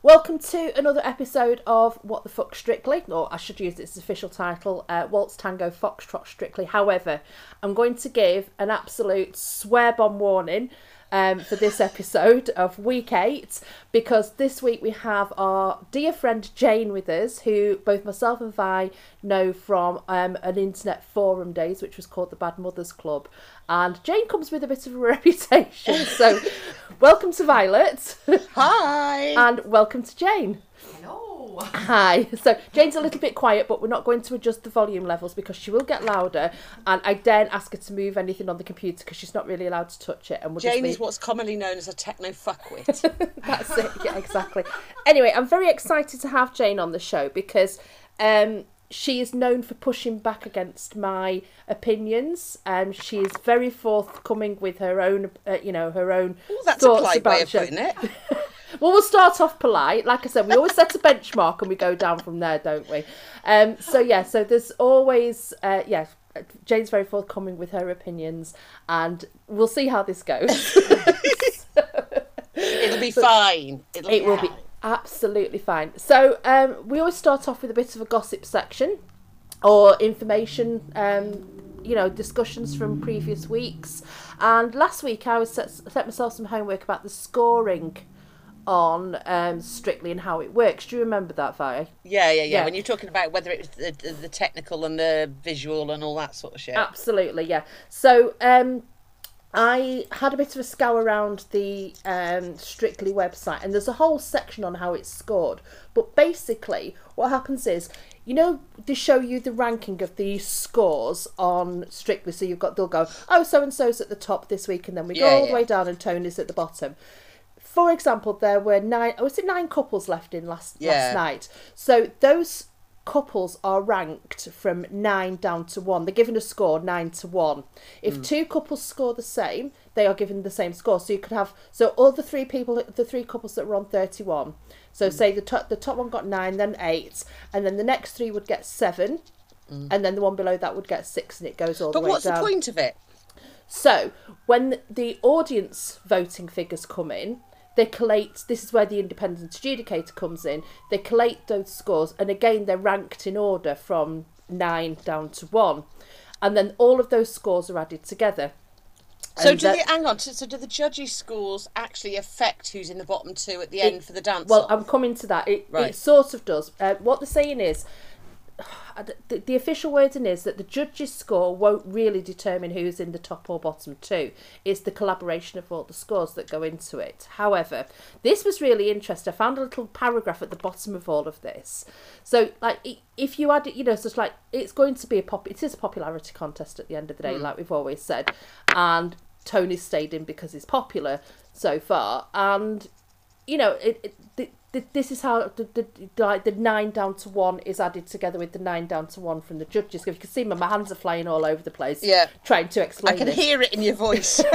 Welcome to another episode of What the Fuck Strictly, or I should use its official title, uh, Waltz Tango Foxtrot Strictly. However, I'm going to give an absolute swear bomb warning um, for this episode of week eight because this week we have our dear friend Jane with us, who both myself and Vi know from um, an internet forum days, which was called the Bad Mothers Club. And Jane comes with a bit of a reputation. So, welcome to Violet. Hi. and welcome to Jane. Hello. Hi. So Jane's a little bit quiet, but we're not going to adjust the volume levels because she will get louder. And I daren't ask her to move anything on the computer because she's not really allowed to touch it. And we'll Jane is what's commonly known as a techno fuckwit. That's it. Yeah, exactly. anyway, I'm very excited to have Jane on the show because um, she is known for pushing back against my opinions, and she is very forthcoming with her own, uh, you know, her own Ooh, thoughts about way of it. Well, we'll start off polite. Like I said, we always set a benchmark and we go down from there, don't we? Um, so yeah, so there's always uh, yeah. Jane's very forthcoming with her opinions, and we'll see how this goes. It'll be fine. It'll It be will be absolutely fine. So um, we always start off with a bit of a gossip section or information, um, you know, discussions from previous weeks. And last week I was set, set myself some homework about the scoring on um, Strictly and how it works. Do you remember that, Vi? Yeah, yeah, yeah, Yeah. When you're talking about whether it's the, the, the technical and the visual and all that sort of shit. Absolutely, yeah. So um, I had a bit of a scour around the um, Strictly website, and there's a whole section on how it's scored. But basically, what happens is, you know, they show you the ranking of the scores on Strictly. So you've got they'll go, oh, so and so's at the top this week, and then we go Yeah, all the way down, and Tony's at the bottom. For example, there were nine. oh, Was it nine couples left in last Yeah. last night? So those couples are ranked from nine down to one. They're given a score nine to one. If Hmm. two couples score the same, they are given the same score. So you could have so all the three people, the three couples that were on thirty one. So Hmm. say the top the top one got nine, then eight, and then the next three would get seven. And then the one below that would get six, and it goes all but the way down. But what's the point of it? So, when the audience voting figures come in, they collate. This is where the independent adjudicator comes in. They collate those scores, and again, they're ranked in order from nine down to one, and then all of those scores are added together. So And do that- the hang on? So, so do the judges' scores actually affect who's in the bottom two at the end for the dance? Well, off? I'm coming to that. It, Right. it sort of does. Uh, what they're saying is, Uh, the, the official wording is that the judges' score won't really determine who's in the top or bottom two. It's the collaboration of all the scores that go into it. However, this was really interesting. I found a little paragraph at the bottom of all of this. So, like, if you add it, you know, so it's like it's going to be a pop. It is a popularity contest at the end of the day, hmm. like we've always said, and Tony's stayed in because he's popular so far, and you know, it, it this is how the, the like the nine down to one is added together with the nine down to one from the judges. If you can see me, my hands are flying all over the place. Yeah. trying to explain. I can this. hear it in your voice.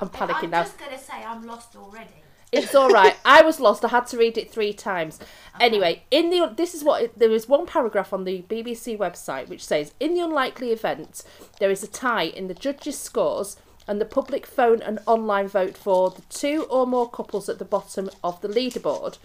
I'm panicking now. I'm just going to say I'm lost already. It's all right. I was lost. I had to read it three times. Anyway, in the this is what there is one paragraph on the BBC website which says, in the unlikely event there is a tie in the judges' scores and the public phone and online vote for the two or more couples at the bottom of the leaderboard.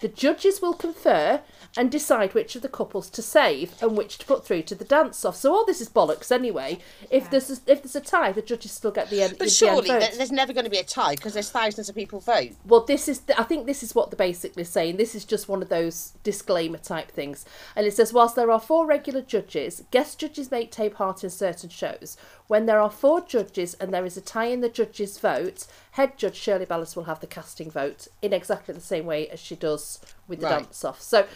The judges will confer and decide which of the couples to save and which to put through to the dance off. So all this is bollocks anyway. If there's a, if there's a tie, the judges still get the end. but the surely end there- vote. there's never going to be a tie because there's thousands of people vote. Well, this is. I think this is what they're basically saying. This is just one of those disclaimer type things. And it says, whilst there are four regular judges, guest judges may take part in certain shows. When there are four judges and there is a tie in the judges' vote, head judge Shirley Ballas will have the casting vote in exactly the same way as she does with the Right. dance off. So.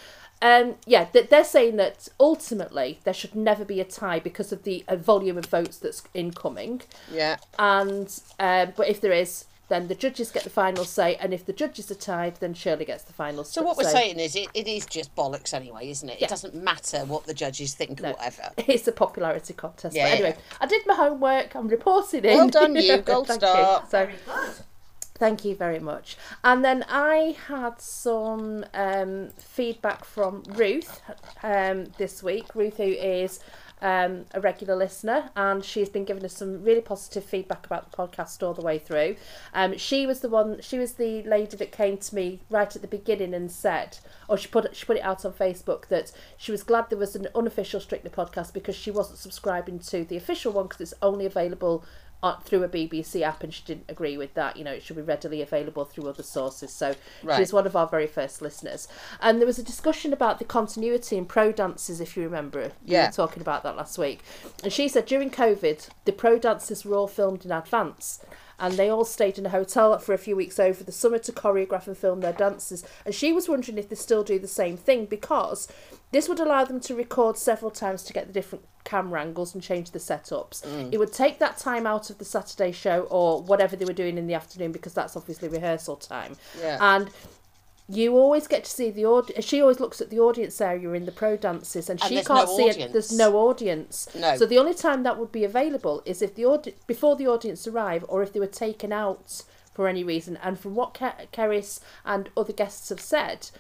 Um, yeah, th- they're saying that ultimately there should never be a tie because of the uh, volume of votes that's incoming Yeah. and um, but if there is, then the judges get the final say, and if the judges are tied, then Shirley gets the final say. So what we're saying is it, it is just bollocks anyway, isn't it? Yeah. It doesn't matter what the judges think or whatever. It's a popularity contest. Yeah, but anyway, yeah. I did my homework. I'm reporting it. Well done you, gold Thank star. So Thank you very much. And then I had some um, feedback from Ruth um, this week. Ruth, who is um, a regular listener, and she's been giving us some really positive feedback about the podcast all the way through. Um, she was the one. She was the lady that came to me right at the beginning and said, or she put she put it out on Facebook that she was glad there was an unofficial Strictly podcast because she wasn't subscribing to the official one because it's only available Uh, through a BBC app, and she didn't agree with that. You know, it should be readily available through other sources. So Right. she's one of our very first listeners. And there was a discussion about the continuity in pro dances, if you remember. We Yeah. were talking about that last week. And she said during COVID, the pro dances were all filmed in advance. And they all stayed in a hotel for a few weeks over the summer to choreograph and film their dances. And she was wondering if they still do the same thing because this would allow them to record several times to get the different camera angles and change the setups. Mm. It would take that time out of the Saturday show or whatever they were doing in the afternoon because that's obviously rehearsal time. Yeah. And you always get to see the audience. She always looks at the audience area in the pro dances, and, And she can't no see it. There's no audience. No. So the only time that would be available is if the audi- before the audience arrive, or if they were taken out for any reason. And from what Ke- Keris and other guests have said,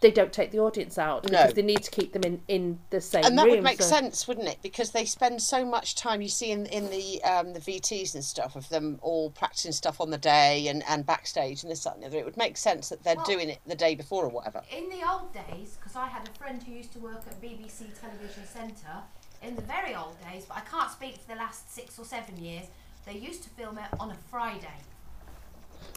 they don't take the audience out No. because they need to keep them in in the same and that room. would make so- sense, wouldn't it? Because they spend so much time. You see in in the um, the VTs and stuff of them all practicing stuff on the day and, and backstage and this that and the other. It would make sense that they're Well- doing it the day before or whatever. In the old days, because I had a friend who used to work at BBC Television Centre, in the very old days, but I can't speak for the last six or seven years, they used to film it on a Friday.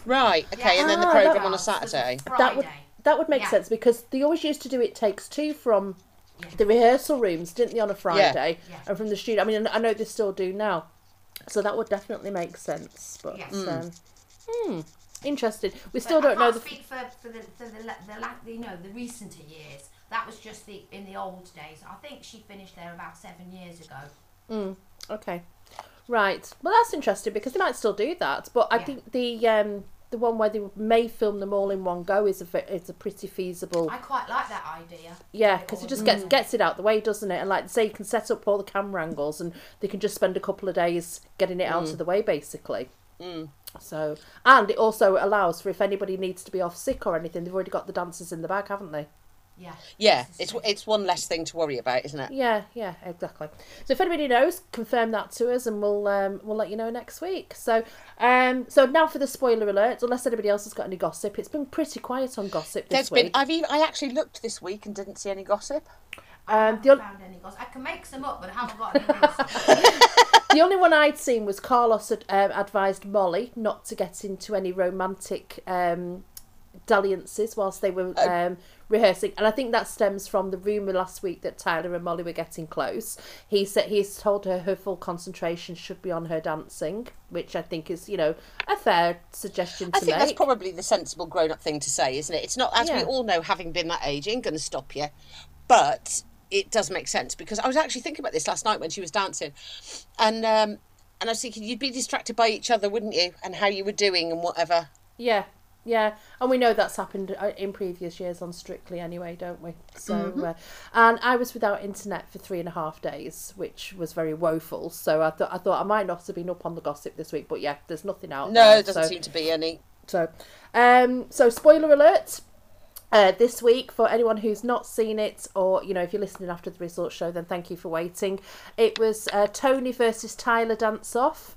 Right. Okay. and then the Ah, program on a Was a Saturday. that would Friday. That would make Yeah. sense because they always used to do it takes two from Yeah. the rehearsal rooms, didn't they, on a Friday, Yeah. and from the studio. I mean, I know they still do now, so that would definitely make sense. But Yes. um, hmm, interesting. We But still I don't know can't the. speak for, for the for the, la- the, the you know the recenter years. That was just the in the old days. I think she finished there about seven years ago. Mm, Okay, right. Well, that's interesting because they might still do that. But I Yeah. think the um the one where they may film them all in one go is a ve- is a pretty feasible. I quite like that idea. Yeah, because it all- just gets mm. gets it out the way, doesn't it? And like say, you can set up all the camera angles, and they can just spend a couple of days getting it out of mm. the way, basically. Mm. So, and it also allows for if anybody needs to be off sick or anything, they've already got the dancers in the bag, haven't they? Yeah. Yeah. It's it's one less thing to worry about, isn't it? Yeah, yeah, exactly. So if anybody knows, confirm that to us, and we'll um, we'll let you know next week. So, um, so now for the spoiler alert. Unless anybody else has got any gossip, it's been pretty quiet on gossip this There's week. been. I've even, I actually looked this week and didn't see any gossip. um, haven't the, on- found any gossip. I can make some up, but I haven't got any the only one I'd seen was Carlos had um, advised Molly not to get into any romantic um, dalliances whilst they were um, rehearsing, and I think that stems from the rumor last week that Tyler and Molly were getting close. He said he's told her her full concentration should be on her dancing, which I think is you know a fair suggestion to I think make. that's probably the sensible grown-up thing to say, isn't it? It's not, as we all know, having been that age, ain't going to stop you, but it does make sense because I was actually thinking about this last night when she was dancing, and um, and I was thinking you'd be distracted by each other, wouldn't you, and how you were doing and whatever. Yeah, yeah, and we know that's happened uh, in previous years on Strictly anyway, don't we? So, Mm-hmm. uh, and I was without internet for three and a half days, which was very woeful. So I thought I thought I might not have been up on the gossip this week, but yeah, there's nothing out No, there. it doesn't so, seem to be any. so, um, so spoiler alert. Uh, this week, for anyone who's not seen it, or you know, if you're listening after the results show, then thank you for waiting. It was uh, Tony versus Tyler dance off,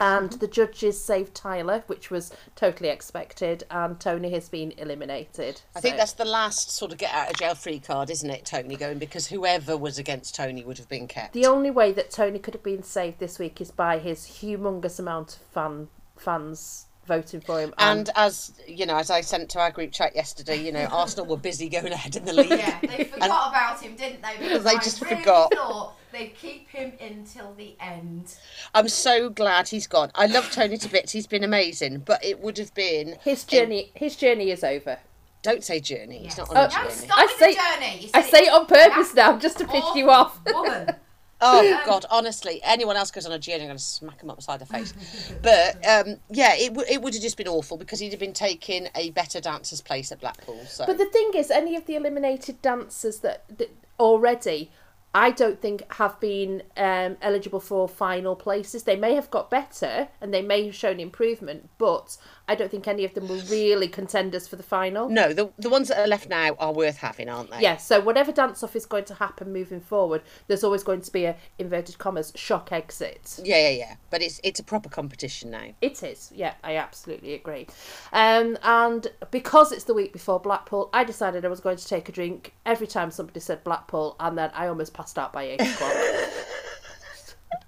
and the judges saved Tyler, which was totally expected, and Tony has been eliminated. I think that's the last sort of get out of jail free card, isn't it, Tony? Going because whoever was against Tony would have been kept. the only way that Tony could have been saved this week is by his humongous amount of fan fans voting for him. Um, and as you know, as I sent to our group chat yesterday, you know, Arsenal were busy going ahead in the league. Yeah, they forgot about him, didn't they? Because They I just really forgot. thought they'd keep him until the end. I'm so glad he's gone. I love Tony to bits. He's been amazing, but it would have been. his journey, his journey is over. Don't say journey. He's not oh, No, on a Oh, journey. stop I say- the journey. You I say it on purpose now, just to piss you off. Woman. Oh God, honestly, anyone else goes on a journey, I'm going to smack him up upside the face. But um, yeah, it w- it would have just been awful because he'd have been taking a better dancer's place at Blackpool. So But the thing is, any of the eliminated dancers that, that already, I don't think have been um, eligible for final places. They may have got better and they may have shown improvement, but I don't think any of them were really contenders for the final. No, the the ones that are left now are worth having, aren't they? Yeah, so whatever dance off is going to happen moving forward, there's always going to be a inverted commas shock exit. Yeah, yeah, yeah. But it's it's a proper competition now. It is, yeah, I absolutely agree. Um, and because it's the week before Blackpool, I decided I was going to take a drink every time somebody said Blackpool, and then I almost passed out by eight o'clock.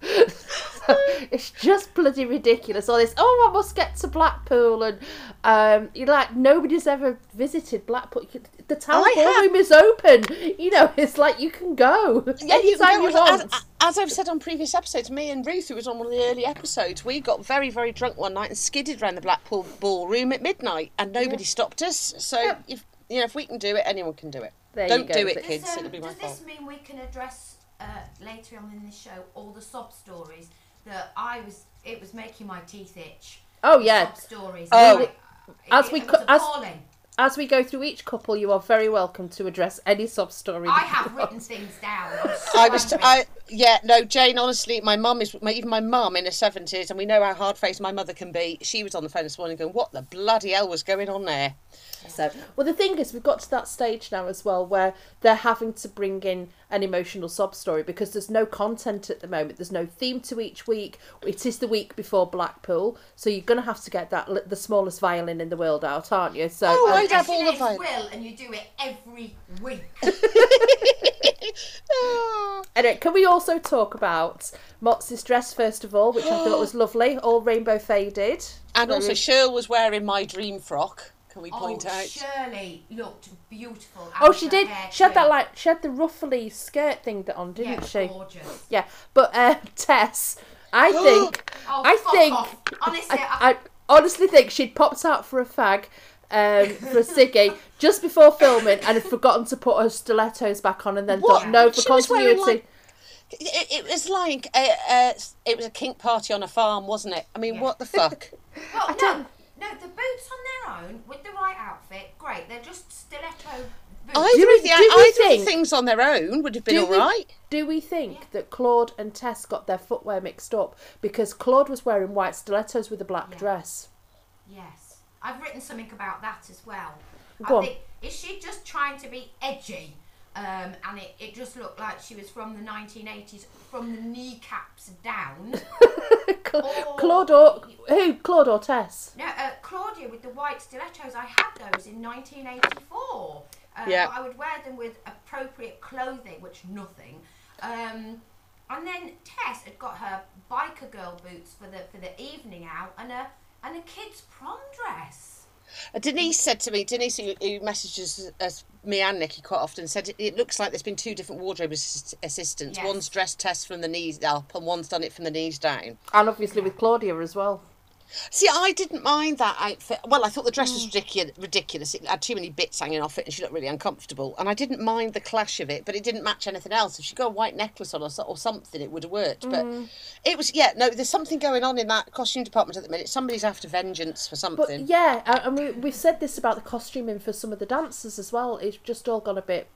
it's just bloody ridiculous. All this, oh, I must get to Blackpool, and um, you're like, nobody's ever visited Blackpool. You The town I ballroom is open. You know, it's like you can go Yeah, you anytime know, you want. as, as I've said on previous episodes, me and Ruth, who was on one of the early episodes, we got very, very drunk one night and skidded around the Blackpool ballroom at midnight, and nobody stopped us. So Yeah. if you know, if we can do it, anyone can do it. There Don't go. do it, Does, kids. Does, um, It'll be my does fault. this mean we can address uh, later on in the show all the sob stories that I was? It was making my teeth itch. Oh yeah. sob stories. Oh. It- As it, we it co- was as- appalling. As we go through each couple, you are very welcome to address any sob story. I that you have want. written things down. I'm so I was, t- angry. I yeah, no, Jane. Honestly, my mum is, my, even my mum in her seventies, and we know how hard faced my mother can be. She was on the phone this morning going, "What the bloody hell was going on there?" So, well, the thing is, we've got to that stage now as well where they're having to bring in an emotional sob story because there's no content at the moment. There's no theme to each week. It is the week before Blackpool, so you're going to have to get that the smallest violin in the world out, aren't you? So, Oh, um, I'd have all the violin. Will, and you do it every week. Anyway, can we also talk about Motsi's dress first of all, which I thought was lovely, all rainbow faded. And also, Very- Shirl was wearing my dream frock. Can we Oh, out? Shirley looked beautiful. Oh, she did. She had that too. like she had the ruffly skirt thing that on, didn't yeah, she? gorgeous. Yeah, but uh, Tess, I think, Oh, I fuck think, off. Honestly, I, I, I honestly think she'd popped out for a fag, um, for a ciggy just before filming and had forgotten to put her stilettos back on, and then What? thought, no, for She was continuity. like- It, it was like a, a, it was a kink party on a farm, wasn't it? I mean, Yeah. what the fuck? well, no, don't- no, the boots on their own with the right outfit, great. They're just stiletto boots. Either, we- of the, do we either of think- the things on their own would have been all right. we- Do we think that Claude and Tess got their footwear mixed up because Claude was wearing white stilettos with a black Yeah. dress? Yes, I've written something about that as well. Go I on. think is she just trying to be edgy? Um, and it, it just looked like she was from the 1980s, from the kneecaps down. Cla- Oh. Claude or who? Claude or Tess? No, uh, Claudia with the white stilettos. I had those in 1984. Uh, Yeah. I would wear them with appropriate clothing, which nothing. Um, and then Tess had got her biker girl boots for the for the evening out, and a and a kid's prom dress. Uh, Denise said to me, Denise, who, who messages us, me and Nickie quite often, said it, it looks like there's been two different wardrobe assist- assistants. Yes. One's dressed Tess from the knees up, and one's done it from the knees down. And obviously with Claudia as well. See, I didn't mind that outfit. Well, I thought the dress Mm. was ridiculous. Ridiculous. It had too many bits hanging off it, and she looked really uncomfortable. And I didn't mind the clash of it, but it didn't match anything else. If she got a white necklace on or, or something, it would have worked. But Mm. it was, yeah, no. There's something going on in that costume department at the minute. Somebody's after vengeance for something. But yeah, and we, we've said this about the costuming for some of the dancers as well. It's just all gone a bit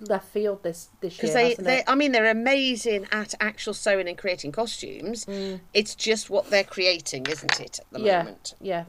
left field this this year, because they, they? I mean, they're amazing at actual sewing and creating costumes. It's just what they're creating, isn't it, at the Mm. yeah, moment? yeah,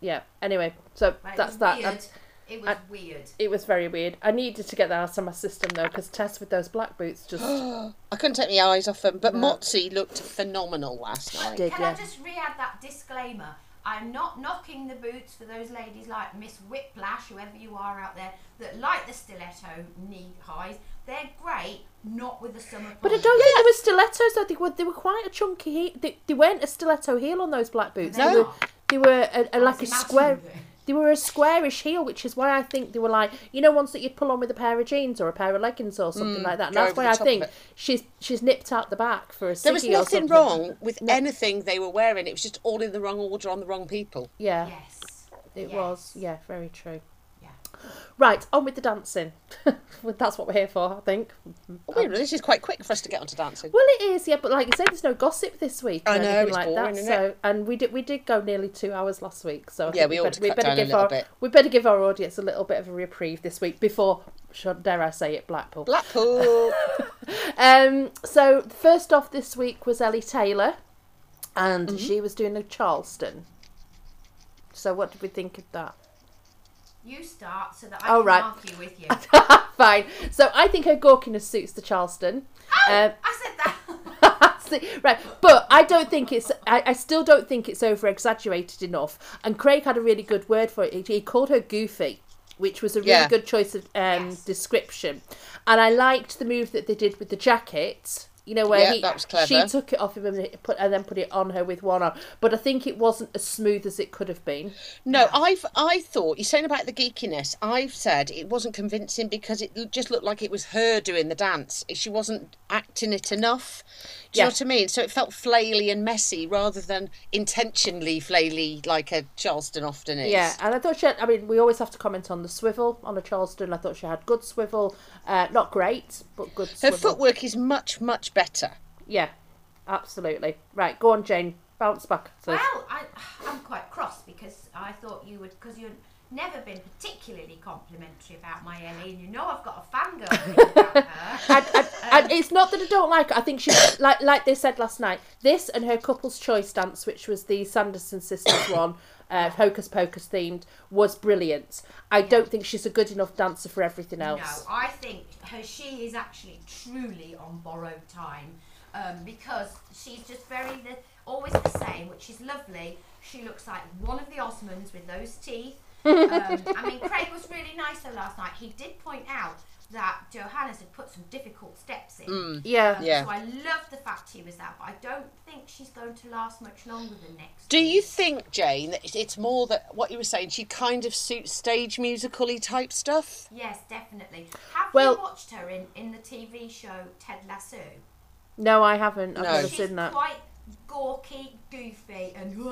yeah. Anyway, so But it that's was that. Weird. And it was I- weird. it was very weird. I needed to get that out of my system though, because Tess with those black boots just I couldn't take my eyes off them. But Motsi looked phenomenal last night. did. Can yeah. I just re-add that disclaimer? I'm not knocking the boots for those ladies like Miss Whiplash, whoever you are out there, that like the stiletto knee highs. They're great, not with the summer. But I don't think they were stilettos though. They were they were quite a chunky heel. They, they weren't a stiletto heel on those black boots. They're They were they were a, a, like a square. imagining They were a squarish heel, which is why I think they were like you know ones that you'd pull on with a pair of jeans or a pair of leggings or something mm, like that. And that's why I think she's she's nipped out the back for a. There was ciggy or nothing something. wrong with No. anything they were wearing. It was just all in the wrong order on the wrong people. Yeah, Yes. it Yes. was. Yeah, very true. Right, on with the dancing. That's what we're here for, I think. Oh, wait, this is quite quick for us to get onto dancing. Well, it is, yeah, but like you said, there's no gossip this week. I know, it's like boring, that. so, it? and we did we did go nearly two hours last week. So I Yeah, think we ought better, to cut better down a give little our bit. we better give our audience a little bit of a reprieve this week before, dare I say it, Blackpool. Blackpool. Um, so first off this week was Ellie Taylor, and Mm-hmm. she was doing a Charleston. So what did we think of that? You start so that I Oh, can right. argue with you. Fine. So I think her gawkiness suits the Charleston. Um, I said that. Right, but I don't think it's. I, I still don't think it's over exaggerated enough. And Craig had a really good word for it. He, he called her goofy, which was a really Yeah. good choice of um, Yes. description. And I liked the move that they did with the jacket. You know where Yeah, he, that was clever. she took it off him and, put, and then put it on her with one arm. But I think it wasn't as smooth as it could have been. No, I've I thought you're saying about the geekiness. I've said it wasn't convincing because it just looked like it was her doing the dance. She wasn't acting it enough. Do you Yeah. know what I mean? So it felt flaily and messy rather than intentionally flaily like a Charleston often is. Yeah, and I thought she had, I mean, we always have to comment on the swivel on a Charleston. I thought she had good swivel. Uh, not great, but good Her swivel. footwork is much much better. Yeah, absolutely. Right, go on, Jane. Bounce back. So, Well, I, I'm quite cross because I thought you would, because you've never been particularly complimentary about my Ellie, and you know I've got a fangirl about her. and, and, and it's not that I don't like her. I think she, like like they said last night, this and her couple's choice dance, which was the Sanderson sisters one, uh, Hocus Pocus themed, was brilliant. I don't think she's a good enough dancer for everything else. No. I think her she is actually truly on borrowed time um, because she's just very the, always the same, which is lovely. She looks like one of the Osmonds with those teeth. Um, I mean, Craig was really nice though last night. He did point out that Johannes had put some difficult steps in. Yeah. Um, Yeah. So I love the fact he was that, but I don't think she's going to last much longer than next. Do week. you think, Jane, that it's more that what you were saying? She kind of suits stage musically type stuff. Yes, definitely. Have Well- you watched her in, in the TV show Ted Lasso? No, I haven't. I've No. never She's seen that. quite gawky, goofy, and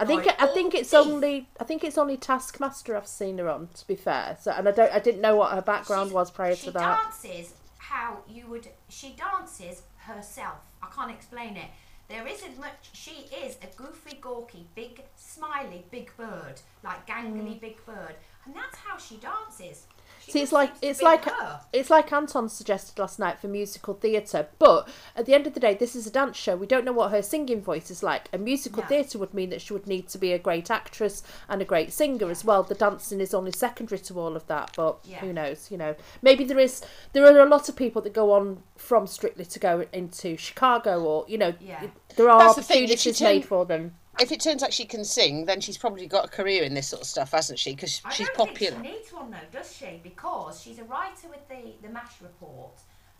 I think I think it's only I think it's only Taskmaster I've seen her on. To be fair, so and I don't I didn't know what her background She's- was prior to that. She dances how you would. She dances herself. I can't explain it. There isn't much. She is a goofy, gawky, big, smiley, big bird, like gangly mm. big bird, and that's how she dances. She. See, it's like it's like her. it's like Anton suggested last night for musical theatre. But at the end of the day, this is a dance show. We don't know what her singing voice is like. A musical No. theatre would mean that she would need to be a great actress and a great singer as well. The dancing is only secondary to all of that. But Yeah. who knows? You know, maybe there is there are a lot of people that go on from Strictly to go into Chicago, or you know, Yeah. there are That's the thing, opportunities made for them. If it turns out she can sing, then she's probably got a career in this sort of stuff, hasn't she? Because I she's don't popular. she needs one though, does she? Because she's a writer with the the Mash Report.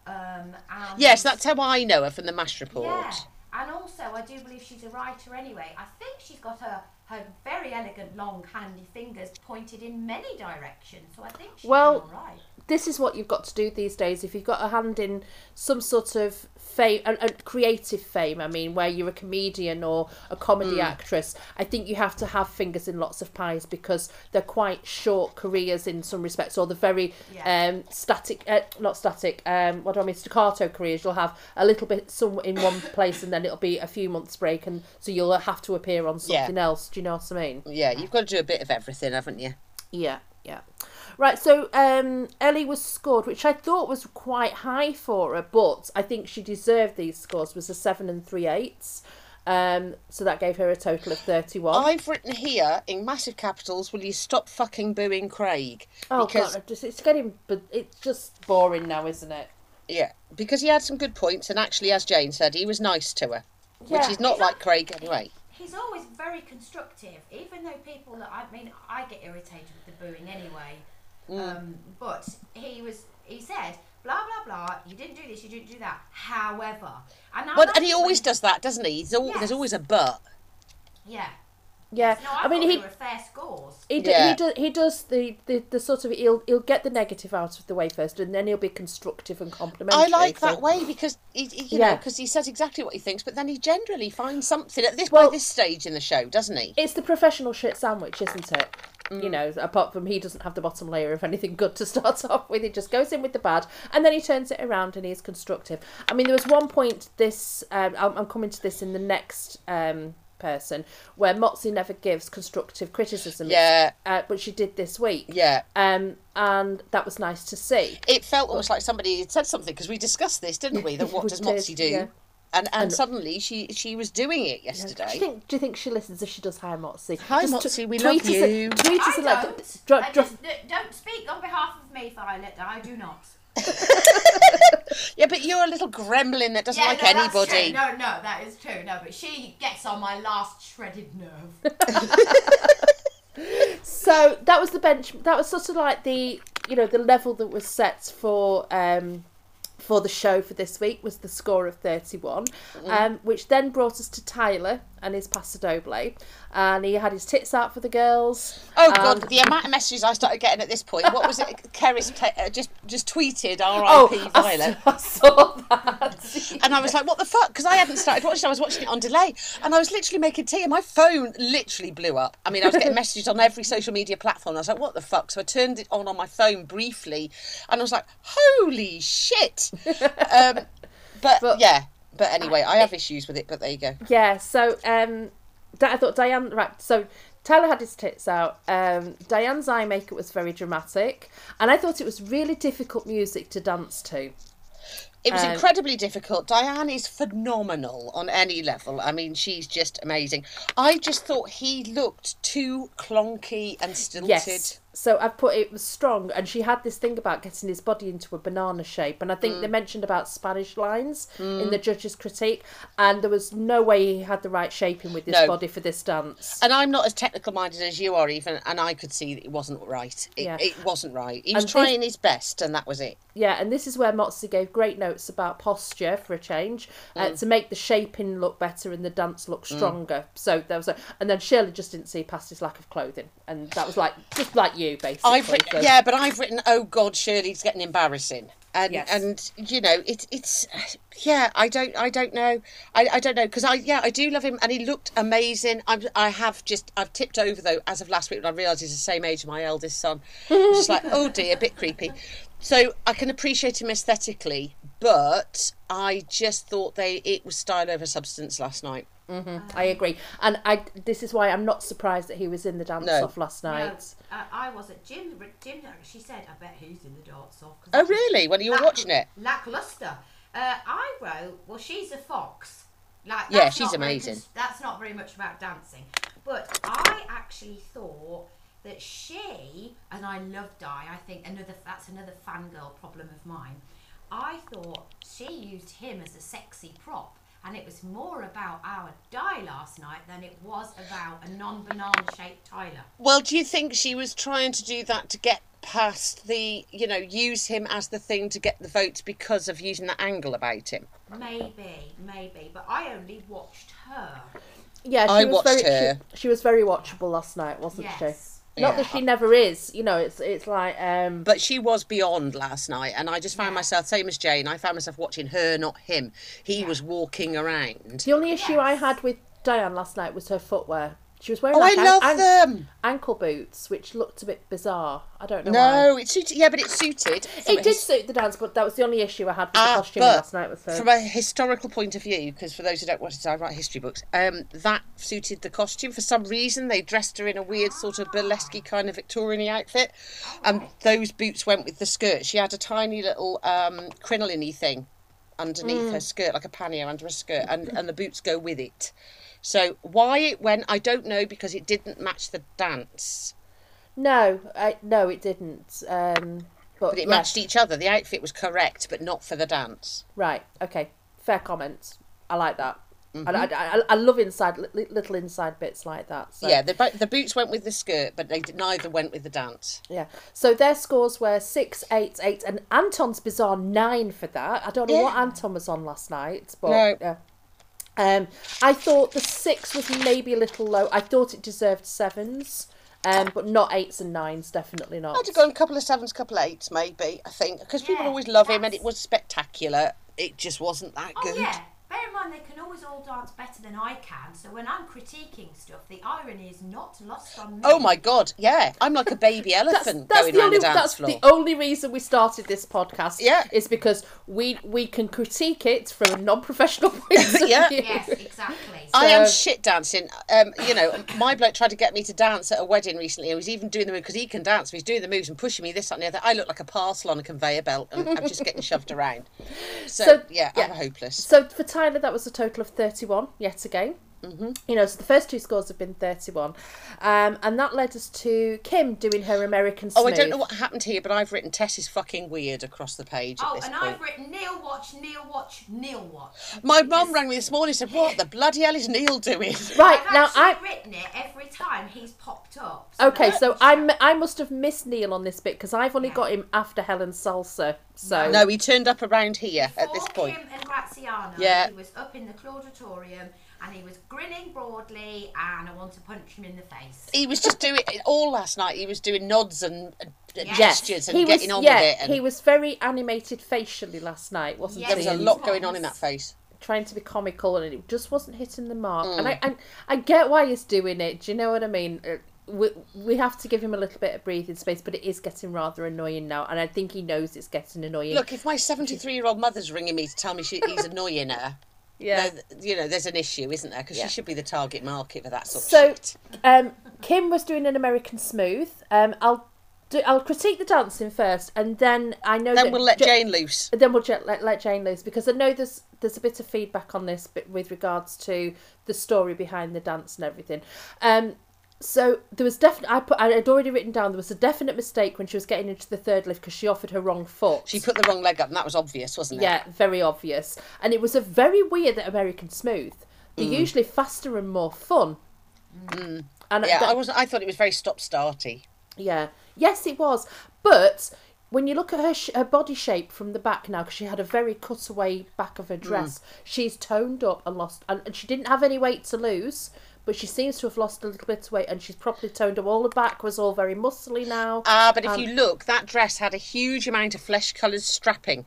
Um, and Yes, that's how I know her from the Mash Report. Yeah, and also I do believe she's a writer anyway. I think she's got her her very elegant, long, handy fingers pointed in many directions. So I think she's Well, all right. this is what you've got to do these days. If you've got a hand in some sort of fame, a, a creative fame, I mean, where you're a comedian or a comedy Mm. actress, I think you have to have fingers in lots of pies because they're quite short careers in some respects, or the very Yeah. um, static, uh, not static. Um, what do I mean? Staccato careers. You'll have a little bit some in one place, and then it'll be a few months break, and so you'll have to appear on Yeah. something else. Do you know what I mean? Yeah, you've got to do a bit of everything, haven't you? Yeah, yeah. Right, so um, Ellie was scored, which I thought was quite high for her, but I think she deserved these scores. Was a seven and three eighths, um, so that gave her a total of thirty-one. I've written here in massive capitals, will you stop fucking booing Craig? oh because god, just, it's getting, but it's just boring now, isn't it? yeah, because he had some good points and actually as Jane said, he was nice to her. Which is not like Craig anyway. He's always very constructive, even though people that I mean, I get irritated with the booing anyway. Mm. Um, but he was, he said, blah blah blah. You didn't do this, you didn't do that. However, and and he always does that, doesn't he? Al- Yes. There's always a but. Yeah. Yeah, No, I, I mean he fair scores. he, d- Yeah. he does he does the, the the sort of he'll he'll get the negative out of the way first, and then he'll be constructive and complimentary. I like so- that way because he, he you know Yeah. because he says exactly what he thinks, but then he generally finds something at this Well- by this stage in the show, doesn't he? It's the professional shit sandwich, isn't it? Mm. You know, apart from he doesn't have the bottom layer of anything good to start off with, he just goes in with the bad and then he turns it around and he's constructive. I mean, there was one point this, um, I'm, I'm coming to this in the next um, person, where Motsi never gives constructive criticism. Yeah. Uh, but she did this week. Yeah. Um, and that was nice to see. It felt almost like somebody had said something because we discussed this, didn't we? That what We does did, Motsi do? yeah. and and suddenly she she was doing it Do yesterday. you think? Do you think she listens if she does? Hi, Motsi. Hi, Just Motsi, we tweet love us at- you. tweet us I at, like, don't. dro- I dro- just- don't speak on behalf of me, Violet. I do not. Yeah, but you're a little gremlin that doesn't like no, anybody. No, no, that is true. No, but she gets on my last shredded nerve. So that was the bench. That was sort of like the you know the level that was set for um for the show for this week was the score of 31 Mm-hmm. um which then brought us to Tyler and his Paso Doble and he had his tits out for the girls Oh god, the amount of messages I started getting at this point. What was it? Keris uh, just just tweeted oh R.I.P. I Violet. saw, I saw that And I was like, what the fuck? Because I hadn't started watching, I was watching it on delay. And I was literally making tea, and my phone literally blew up. I mean, I was getting messages on every social media platform. I was like, what the fuck? So I turned it on on my phone briefly, and I was like, holy shit. Um, but, But- yeah, but anyway, I have issues with it, but there you go. Yeah, so um, I thought Dianne right. So Taylor had his tits out. Um, Dianne's eye makeup was very dramatic, and I thought it was really difficult music to dance to. It was Um, incredibly difficult. Dianne is phenomenal on any level. I mean, she's just amazing. I just thought he looked too clonky and stilted. Yes. So I've put it was strong, and she had this thing about getting his body into a banana shape, and I think they Mm. mentioned about Spanish lines in the judge's critique, and there was no way he had the right shaping with his No. body for this dance. And I'm not as technical minded as you are, even, and I could see that it wasn't right. It, Yeah. it wasn't right. He was And this- trying his best, and that was it. Yeah, and this is where Motsi gave great notes about posture for a change uh, Mm. to make the shaping look better and the dance look stronger. So there was a, and then Shirley just didn't see past his lack of clothing, and that was like just like you basically. I've written, so- yeah, but I've written, oh God, Shirley's getting embarrassing. And, Yes. and you know it, it's yeah I don't I don't know I, I don't know because I yeah I do love him and he looked amazing I'm, I have just I've tipped over though as of last week when I realised he's the same age as my eldest son just like oh dear a bit creepy so I can appreciate him aesthetically but I just thought they it was style over substance last night I agree, and I this is why I'm not surprised that he was in the dance No. off last No, night. uh, I was at Jim. Jim, she said, "I bet he's in the dance off." 'cause oh really when you were lack- watching it Lackluster. Uh, I wrote, well, she's a fox. Like, Yeah, she's not amazing. cons- that's not very much about dancing. But I actually thought that she, and I love Di, I think another that's another fangirl problem of mine. I thought she used him as a sexy prop. And it was more about our Di last night than it was about a non banana shaped Tyler. Well, do you think she was trying to do that to get past the, you know, use him as the thing to get the votes because of using that angle about him? Maybe, maybe. But I only watched her. Yeah, she I was watched very her. She, she was very watchable last night, wasn't Yes. she? Not Yeah. that she never is, you know. It's it's like um, But she was beyond last night, and I just found Yeah. myself, same as Jane, I found myself watching her, not him. He was walking around. the only issue I had with Dianne last night was her footwear. She was wearing Oh, I an- love an- them. ankle boots, which looked a bit bizarre. I don't know why. No, it suited. Yeah, but it suited. It did his- suit the dance, but that was the only issue I had with the Ah, costume last night. Was her. from a historical point of view, because for those who don't watch it, I write history books. Um, that suited the costume. For some reason, they dressed her in a weird sort of burlesque kind of Victorian outfit, and those boots went with the skirt. She had a tiny little um, crinoline thing underneath her skirt, like a pannier under her skirt, and and the boots go with it. So why it went, I don't know, because it didn't match the dance, No, I, no, it didn't. Um, but, but it yeah, matched each other. The outfit was correct, but not for the dance. Right. Okay. Fair comments. I like that. Mm-hmm. And I, I, I love inside little inside bits like that. So, Yeah, the the boots went with the skirt, but they neither went with the dance. Yeah. So their scores were six, eight, eight, and Anton's bizarre nine for that. I don't know what Anton was on last night, but No. yeah. Um, I thought the six was maybe a little low. I thought it deserved sevens, um, but not eights and nines. Definitely not. I'd have gone a couple of sevens, couple of eights, maybe. I think because people Yeah, always love him, and it was spectacular. It just wasn't that Oh good. yeah. Bear in mind they can always all dance better than I can. So when I'm critiquing stuff, the irony is not lost on me. Oh my god, yeah, I'm like a baby elephant that's going the around only the dance that's floor. the only reason we started this podcast. Yeah. is because we we can critique it from a non-professional point of Yeah. view. Yes, exactly. I am shit dancing. Um, you know, my bloke tried to get me to dance at a wedding recently. He was even doing the move because he can dance. He's doing the moves and pushing me this that, and the other. I look like a parcel on a conveyor belt, and I'm just getting shoved around. So, So, yeah, yeah. I'm hopeless. So for Tyler, that was a total of 31 yet again. Mm-hmm. You know, so the first two scores have been 31. Um, and that led us to Kym doing her American Smooth. Oh, I don't know what happened here, but I've written Tess is fucking weird across the page at Oh, this and point. I've written Neil watch, Neil watch, Neil watch. My mum rang me this morning and said, "What the bloody hell is Neil doing?" Right, now I've now actually I. written it every time he's popped up. Okay, so I'm, I must have missed Neil on this bit because I've only Yeah. got him after Helen Salsa. So No, he turned up around here at this point. Kym and Graziano, Yeah. he was up in the Clauditorium and he was grinning broadly, and I want to punch him in the face. He was just doing it all last night. He was doing nods and uh, Yes. gestures and he getting was, on yeah, with it. And he was very animated facially last night, wasn't Yes, there was a lot was. going on in that face. trying to be comical and it just wasn't hitting the mark. Mm. And I, I I get why he's doing it. Do you know what I mean? Uh, We, we have to give him a little bit of breathing space, but it is getting rather annoying now, and I think he knows it's getting annoying. Look, if my 73 year old mother's ringing me to tell me she, he's annoying her, yeah. you know, there's an issue, isn't there? Because Yeah. she should be the target market for that sort So, of shit. um, Kym was doing an American Smooth. Um, I'll do, I'll critique the dancing first, and then I know Then we'll let Ja- Jane loose. then we'll ju- let, let Jane loose because I know there's there's a bit of feedback on this bit with regards to the story behind the dance and everything. Um, so there was definitely I put I had already written down there was a definite mistake when she was getting into the third lift because she offered her wrong foot. She put the wrong leg up, and that was obvious, wasn't it? yeah, very obvious, and it was a very weird that American Smooth. They're Mm. usually faster and more fun. And Yeah, that- I was. I thought it was very stop-starty. yeah. Yes, it was. But when you look at her sh- her body shape from the back now, because she had a very cutaway back of her dress, she's toned up and lost, and, and she didn't have any weight to lose. But she seems to have lost a little bit of weight, and she's properly toned up. All the back was all very muscly now. Ah, but if Um, you look, that dress had a huge amount of flesh-coloured strapping.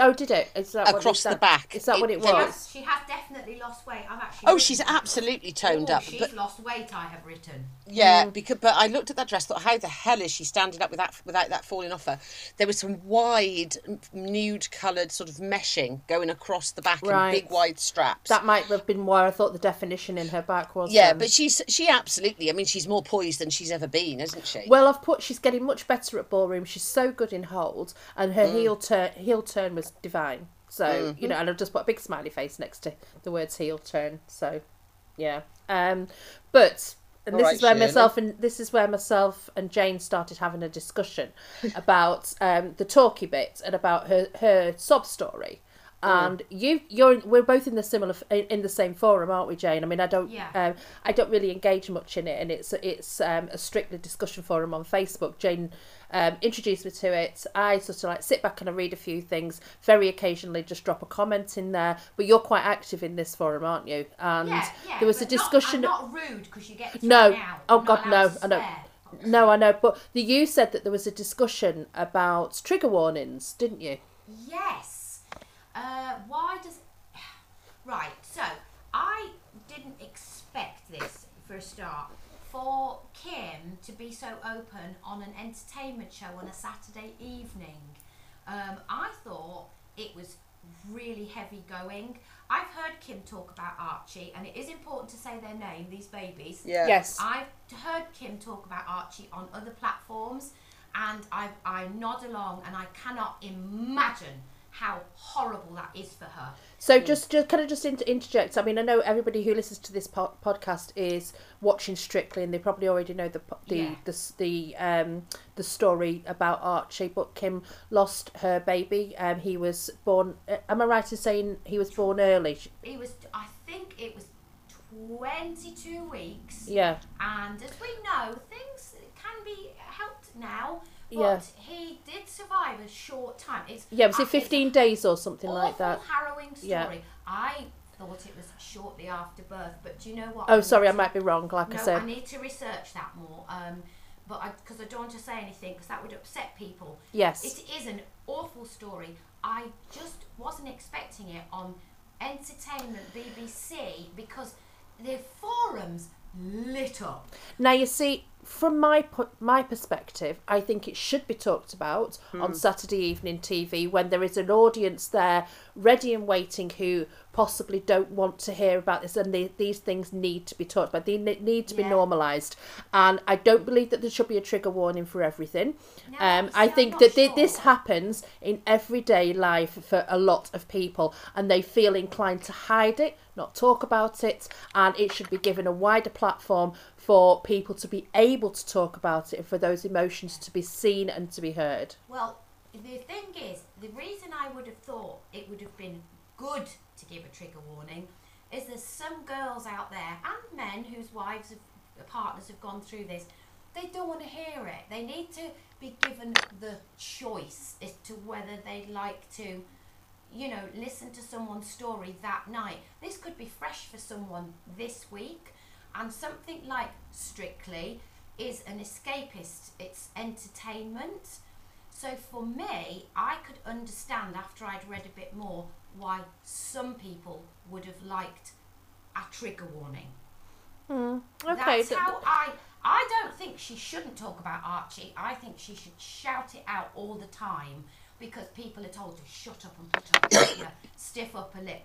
oh, did it? Is that what- Across is the that- back. Is that what It- it they She was? has, she has definitely lost weight. I've actually. Oh, she's absolutely toned Oh, up. She's But lost weight. I have written. Yeah, Mm. because but I looked at that dress, thought, how the hell is she standing up with that without that falling off her? There was some wide nude coloured sort of meshing going across the back Right. and big wide straps. That might have been where I thought the definition in her back was. yeah, um, but she's she absolutely. I mean, she's more poised than she's ever been, isn't she? Well, I've put she's getting much better at ballroom. She's so good in hold, and Mm. her heel turn heel turn was divine. So you know, and I've just put a big smiley face next to the words heel turn. So yeah, um, but and this All is where Shirley. myself and this is where myself and Jane started having a discussion about um, the talky bit and about her her sob story. Mm. And you, you're, we're both in the similar, in in the same forum, aren't we, Jane? I mean, I don't, Yeah. um, I don't really engage much in it, and it's it's um, a strictly discussion forum on Facebook. Jane um, introduced me to it. I sort of like sit back and I read a few things. Very occasionally, just drop a comment in there. But you're quite active in this forum, aren't you? And Yeah, yeah. there was a but not- discussion. I'm not rude because you get No. Oh, God, no. I know. no, I know, but the you said that there was a discussion about trigger warnings, didn't you? Yes. Uh, why does? Right. So I didn't expect this for a start. For Kym to be so open on an entertainment show on a Saturday evening, um, I thought it was really heavy going. I've heard Kym talk about Archie, and it is important to say their name. These babies. yeah. Yes. I've heard Kym talk about Archie on other platforms, and I I nod along, and I cannot imagine how horrible that is for her. So just, just kind of just inter- interject. I mean, I know everybody who listens to this po- podcast is watching Strictly, and they probably already know the the Yeah. the the um the story about Archie. But Kym lost her baby. Um, he was born. uh, Am I right in saying he was born early? It was, I think, it was twenty-two weeks, Yeah. and as we know, things can be helped now. But Yeah. he did survive a short time. It's Yeah. Was it fifteen days or something like that? harrowing story. Yeah. I thought it was shortly after birth, but do you know what? Oh, I sorry, I to- might be wrong. Like No, I said. I, need to research that more. Um, but I because I don't want to say anything because that would upset people. Yes. It is an awful story. I just wasn't expecting it on Entertainment BBC because the forums lit up. Now you see, from my my perspective, I think it should be talked about Hmm. on Saturday evening TV when there is an audience there ready and waiting who possibly don't want to hear about this, and they, these things need to be talked about. They need to be normalised, and I don't believe that there should be a trigger warning for everything. No, um, I think that thi- this happens in everyday life for a lot of people, and they feel inclined to hide it, not talk about it, and it should be given a wider platform for people to be able to talk about it and for those emotions to be seen and to be heard. Well, the thing is, the reason I would have thought it would have been good to give a trigger warning is there's some girls out there and men whose wives have, uh, partners have gone through this. They don't want to hear it. They need to be given the choice as to whether they'd like to, you know, listen to someone's story that night. This could be fresh for someone this week, and something like Strictly is an escapist. It's entertainment. So for me, I could understand after I'd read a bit more why some people would have liked a trigger warning. Hmm, okay, That's how I. I don't think she shouldn't talk about Archie. I think she should shout it out all the time because people are told to shut up and put up, you know, stiff upper lip.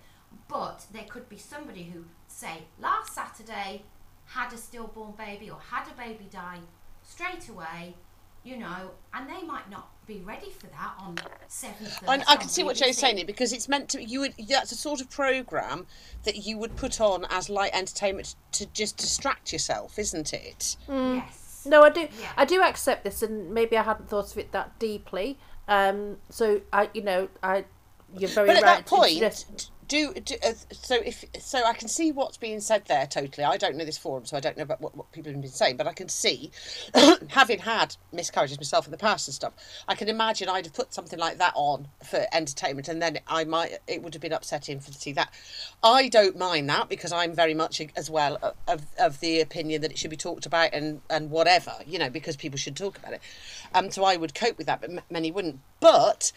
But there could be somebody who say last Saturday had a stillborn baby or had a baby die straight away, you know, and they might not be ready for that on seventh. I, I can see what Joe's saying here because it's meant to. You would. That's a sort of program that you would put on as light entertainment to just distract yourself, isn't it? Yes. No, I do. Yeah. I do accept this, and maybe I hadn't thought of it that deeply. Um, so I, you know, I, you're very But at right. that point, just- do, do uh, so if so, I can see what's being said there. Totally, I don't know this forum, so I don't know about what, what people have been saying. But I can see, having had miscarriages myself in the past and stuff, I can imagine I'd have put something like that on for entertainment, and then I might it would have been upsetting for to see that. I don't mind that because I'm very much as well of, of the opinion that it should be talked about and and whatever you know because people should talk about it. Um, so I would cope with that, but many wouldn't. But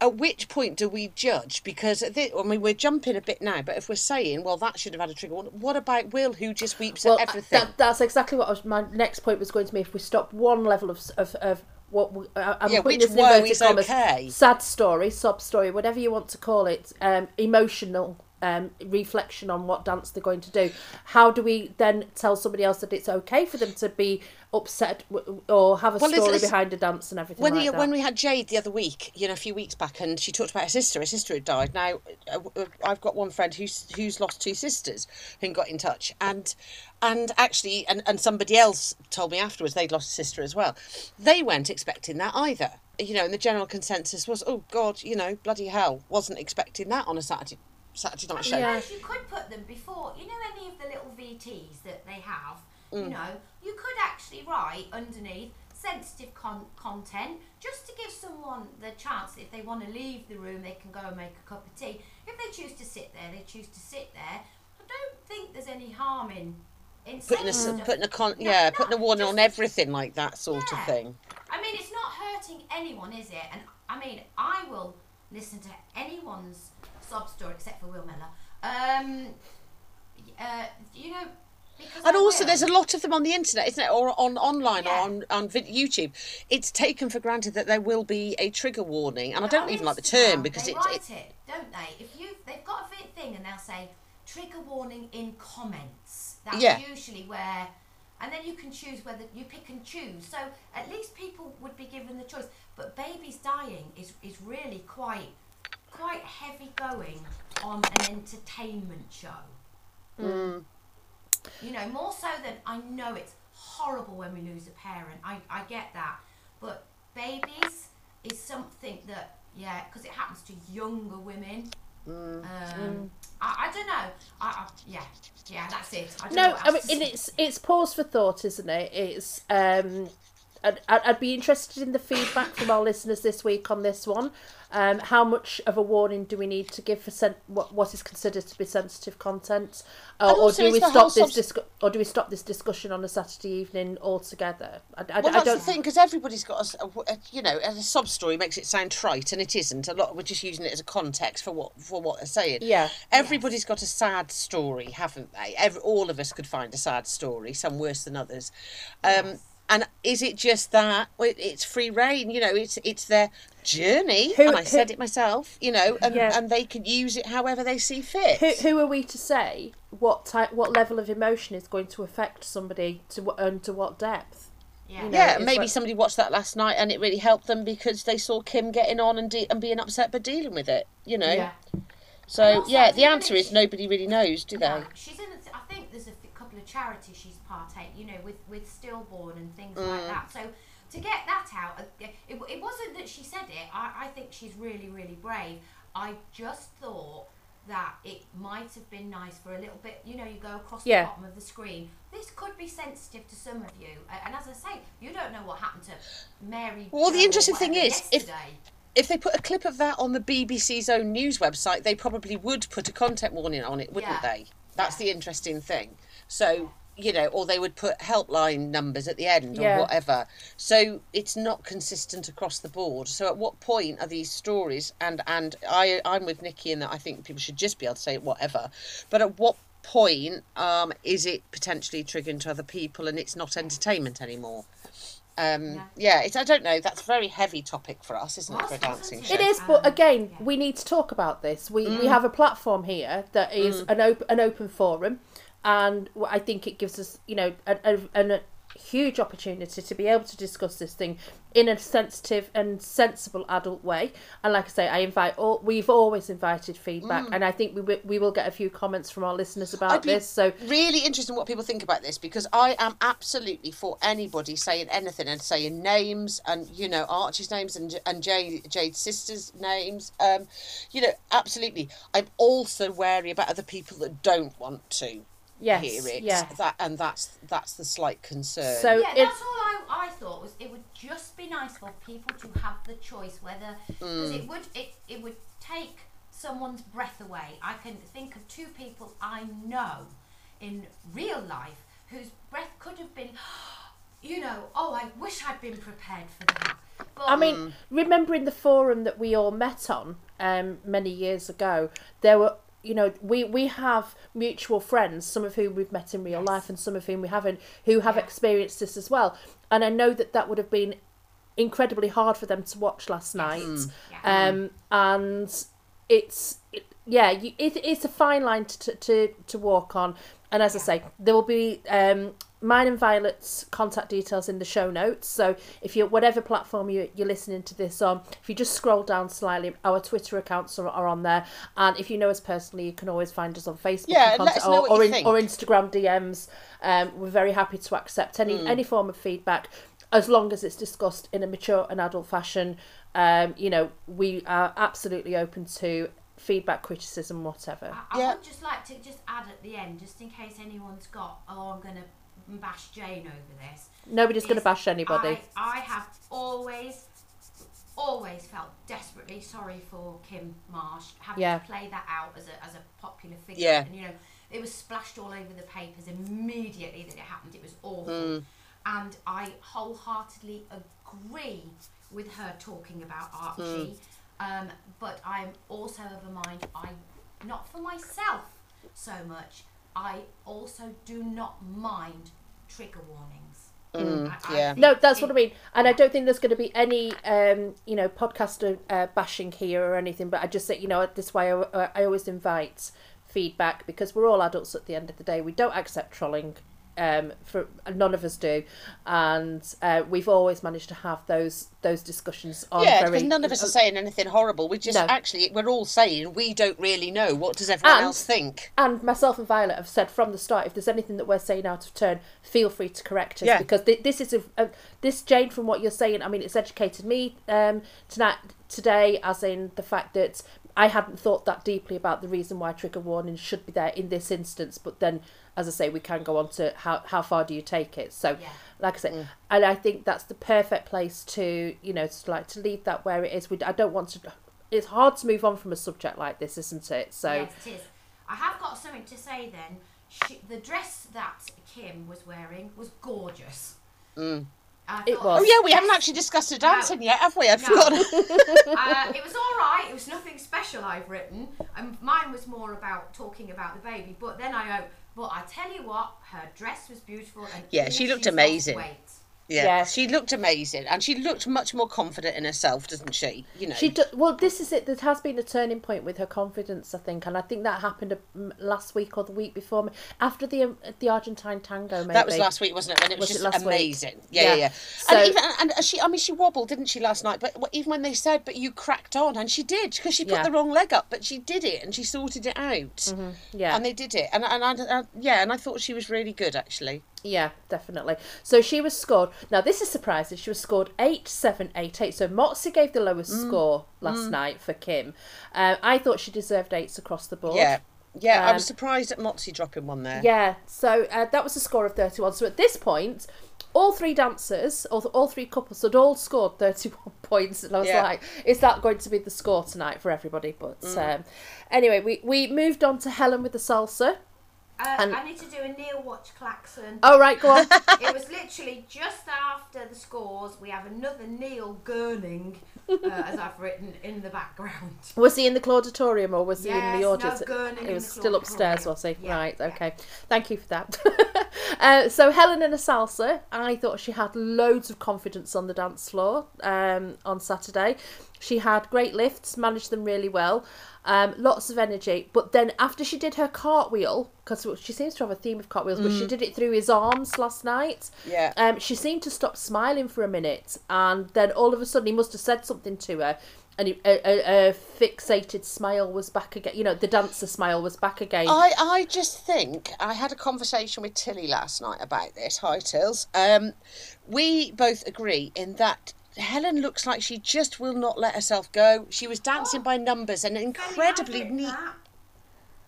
at which point do we judge? Because I mean, we're jumping a bit now, but if we're saying, well, that should have had a trigger, what what about Will, who just weeps well, at everything? that, that's exactly what I was, my next point was going to be. If we stop one level of of, of what we, I- I'm Yeah, putting this in inverted commas, okay? sad story, sob story, whatever you want to call it, um, emotional um, reflection on what dance they're going to do. How do we then tell somebody else that it's okay for them to be upset w- or have a Well, story it's- behind a dance and everything when like that? when we had Jade the other week, you know, a few weeks back, and she talked about her sister. Her sister had died. Now, uh, uh, I've got one friend who's who's lost two sisters, who got in touch, and and actually, and, and somebody else told me afterwards they'd lost a sister as well. They weren't expecting that either. You know, and the general consensus was, oh God, you know, bloody hell, wasn't expecting that on a Saturday Saturday night show. Yeah. you could put them before, you know, any of the little VTs that they have, Mm. you know, you could actually write underneath sensitive con- content just to give someone the chance if they want to leave the room, they can go and make a cup of tea. If they choose to sit there, they choose to sit there. I don't think there's any harm in. In Putting a putting a con No, yeah putting a warning on everything like that sort of thing. I mean, it's not hurting anyone, is it? And I mean, I will listen to anyone's sob story except for Will Mellor. Um, uh, you know, And also, there's a lot of them on the internet, isn't it, or on online Yeah. or on on YouTube. It's taken for granted that there will be a trigger warning, and I don't on even like the term because they it, write it it, don't they? If you they've got a thing and they'll say trigger warning in comments. That's Yeah. usually where, and then you can choose whether you pick and choose. So at least people would be given the choice. But babies dying is is really quite quite heavy going on an entertainment show. Mm. You know, more so than I know it's horrible when we lose a parent. I, I get that. But babies is something that, yeah, because it happens to younger women. Mm. Um, I, I don't know. I, I, yeah, yeah, that's it. I don't No, what I mean else to and say. it's it's pause for thought, isn't it? It's um, I'd, I'd be interested in the feedback from our listeners this week on this one. Um, how much of a warning do we need to give for sen- what what is considered to be sensitive content, uh, or do we stop this subs- discu- or do we stop this discussion on a Saturday evening altogether? I, I, well, I that's don't. the thing because everybody's got a you know, a sub story makes it sound trite, and it isn't. A lot we're just using it as a context for what for what they're saying. Yeah. Everybody's got a sad story, haven't they? Every, all of us could find a sad story, some worse than others. Um, And is it just that it's free reign? You know, it's it's their journey, Who- and I who- said it myself. You know, and, Yeah. and they can use it however they see fit. Who, who are we to say what type, what level of emotion is going to affect somebody to and to what depth? Yeah. you know, yeah, maybe like- somebody watched that last night and it really helped them because they saw Kym getting on and de- and being upset but dealing with it. You know. Yeah. So yeah, the answer is nobody really knows, do they? No, she's in. A, I think there's a f- couple of charities she's partake. You know, with with stillborn and things Mm. like that. So to get that out, uh, it, it wasn't that she said it. I, I think she's really really brave. I just thought that it might have been nice for a little bit. You know, you go across Yeah. the bottom of the screen. This could be sensitive to some of you, and as I say, you don't know what happened to Mary. Well, the interesting thing is, if- yesterday. If they put a clip of that on the BBC's own news website, they probably would put a content warning on it, wouldn't Yeah. they? That's the interesting thing. So, you know, or they would put helpline numbers at the end Yeah. or whatever. So it's not consistent across the board. So at what point are these stories and and I I'm with Nickie in that I think people should just be able to say whatever. But at what point um, is it potentially triggering to other people and it's not entertainment anymore? Um, Yeah. yeah, it's I don't know. That's a very heavy topic for us, isn't it, for a dancing show? It is, but Um, again, yeah. we need to talk about this. We Mm. we have a platform here that is an open an open forum, and I think it gives us, you know, a, a, a huge opportunity to be able to discuss this thing in a sensitive and sensible adult way. And like I say, I invite all. We've always invited feedback, and I think we we will get a few comments from our listeners about Mm. This. So really interested in what people think about this because I am absolutely for anybody saying anything and saying names and you know Archie's names and and Jade, Jade's sisters' names. Um, you know, absolutely. I'm also wary about other people that don't want to yes, hear it. yeah. That and that's that's the slight concern. So yeah, it- that's all I, I thought was it would just be nice for people to have the choice whether because it would it, it would take someone's breath away. I can think of two people I know in real life whose breath could have been, you know, oh, I wish I'd been prepared for that. But I mean, remembering the forum that we all met on um, many years ago, there were, you know, we, we have mutual friends, some of whom we've met in real life and some of whom we haven't, who have Yeah. experienced this as well. And I know that that would have been incredibly hard for them to watch last night. Yeah. Um, and it's, it, yeah, you, it, it's a fine line to, to, to walk on. And as I say, there will be um, mine and Violet's contact details in the show notes. So if you're whatever platform you, you're listening to this on, if you just scroll down slightly, our Twitter accounts are, are on there. And if you know us personally, you can always find us on Facebook Yeah, and us contact- or, or, in, or Instagram DMs. Um, we're very happy to accept any any form of feedback as long as it's discussed in a mature and adult fashion. Um, you know, we are absolutely open to feedback, criticism, whatever. I, I Yeah. would just like to just add at the end, just in case anyone's got, oh, I'm going to bash Jane over this. Nobody's going to bash anybody. I, I have always, always felt desperately sorry for Kym Marsh having Yeah. to play that out as a, as a popular figure. Yeah. And, you know, it was splashed all over the papers immediately that it happened. It was awful. Mm. And I wholeheartedly agree with her talking about Archie. Um, but I'm also of a mind, I, not for myself so much, I also do not mind trigger warnings. I- I yeah. think No, that's it- what I mean, and I don't think there's going to be any, um, you know, podcaster uh, bashing here or anything. But I just say, you know, this way I, I always invite feedback because we're all adults at the end of the day. We don't accept trolling. Um, for none of us do, and uh, we've always managed to have those those discussions on yeah, very. because none of us are saying anything horrible. We just No. actually we're all saying we don't really know. What does everyone And- else think? and myself and Violet have said from the start, if there's anything that we're saying out of turn, feel free to correct us Yeah. because th- this is a, a this Jane from what you're saying. I mean, it's educated me um, tonight today, as in the fact that I hadn't thought that deeply about the reason why trigger warnings should be there in this instance. But then, as I say, we can go on to how how far do you take it? So, Yeah. like I say, mm. and I think that's the perfect place to you know to like to leave that where it is. We I don't want to. It's hard to move on from a subject like this, isn't it? So. Yes, it is. I have got something to say then. She, the dress that Kym was wearing was gorgeous. I It was. Oh yeah, we haven't actually discussed the dancing yet, have we? I've No. forgotten. uh, it was all right. It was nothing special I've written. Um, mine was more about talking about the baby. But then I go, but I tell you what, her dress was beautiful and Yeah, she looked amazing. Weight. Yeah. Yeah. she looked amazing, and she looked much more confident in herself, doesn't she? You know, She do, well, this is it. There has been a turning point with her confidence, I think, and I think that happened um, last week or the week before, after the um, the Argentine tango. Maybe that was last week, wasn't it? And it was, Was it just last week? amazing. Yeah, Yeah. yeah. So- and even and she, I mean, she wobbled, didn't she, last night? But even when they said, "But you cracked on," and she did because she put Yeah. the wrong leg up, but she did it and she sorted it out. Yeah. and they did it, and and I, I, yeah, and I thought she was really good actually. Yeah, definitely. So she was scored. Now this is surprising. She was scored eight seven eight eight. So Motsi gave the lowest Mm. score last night for Kym. Um, I thought she deserved eights across the board. Yeah, yeah. I Um, was surprised at Motsi dropping one there. Yeah, so uh, that was a score of 31. So at this point, all three dancers, all, all three couples, had all scored 31 points. And I was Yeah. like, is that going to be the score tonight for everybody? But um, anyway, we, we moved on to Helen with the salsa. Uh, And- I need to do a Neil Watch klaxon. Oh, right, go on. it was literally just after the scores. We have another Neil gurning, uh, as I've written in the background. was he in the Clauditorium or was he in Yes, the no audience? gurning he was still upstairs, was he? Yeah, right, yeah. okay. Thank you for that. uh, so Helen in a salsa. I thought she had loads of confidence on the dance floor um, on Saturday. She had great lifts, managed them really well, um, lots of energy. But then after she did her cartwheel, because she seems to have a theme of cartwheels, but she did it through his arms last night. Yeah. Um, she seemed to stop smiling for a minute, and then all of a sudden he must have said something to her, and he, a, a, a fixated smile was back again. You know, the dancer smile was back again. I, I just think I had a conversation with Tilly last night about this. Hi, Tills. Um, we both agree in that Helen looks like she just will not let herself go. She was dancing by numbers and incredibly I've neat. that.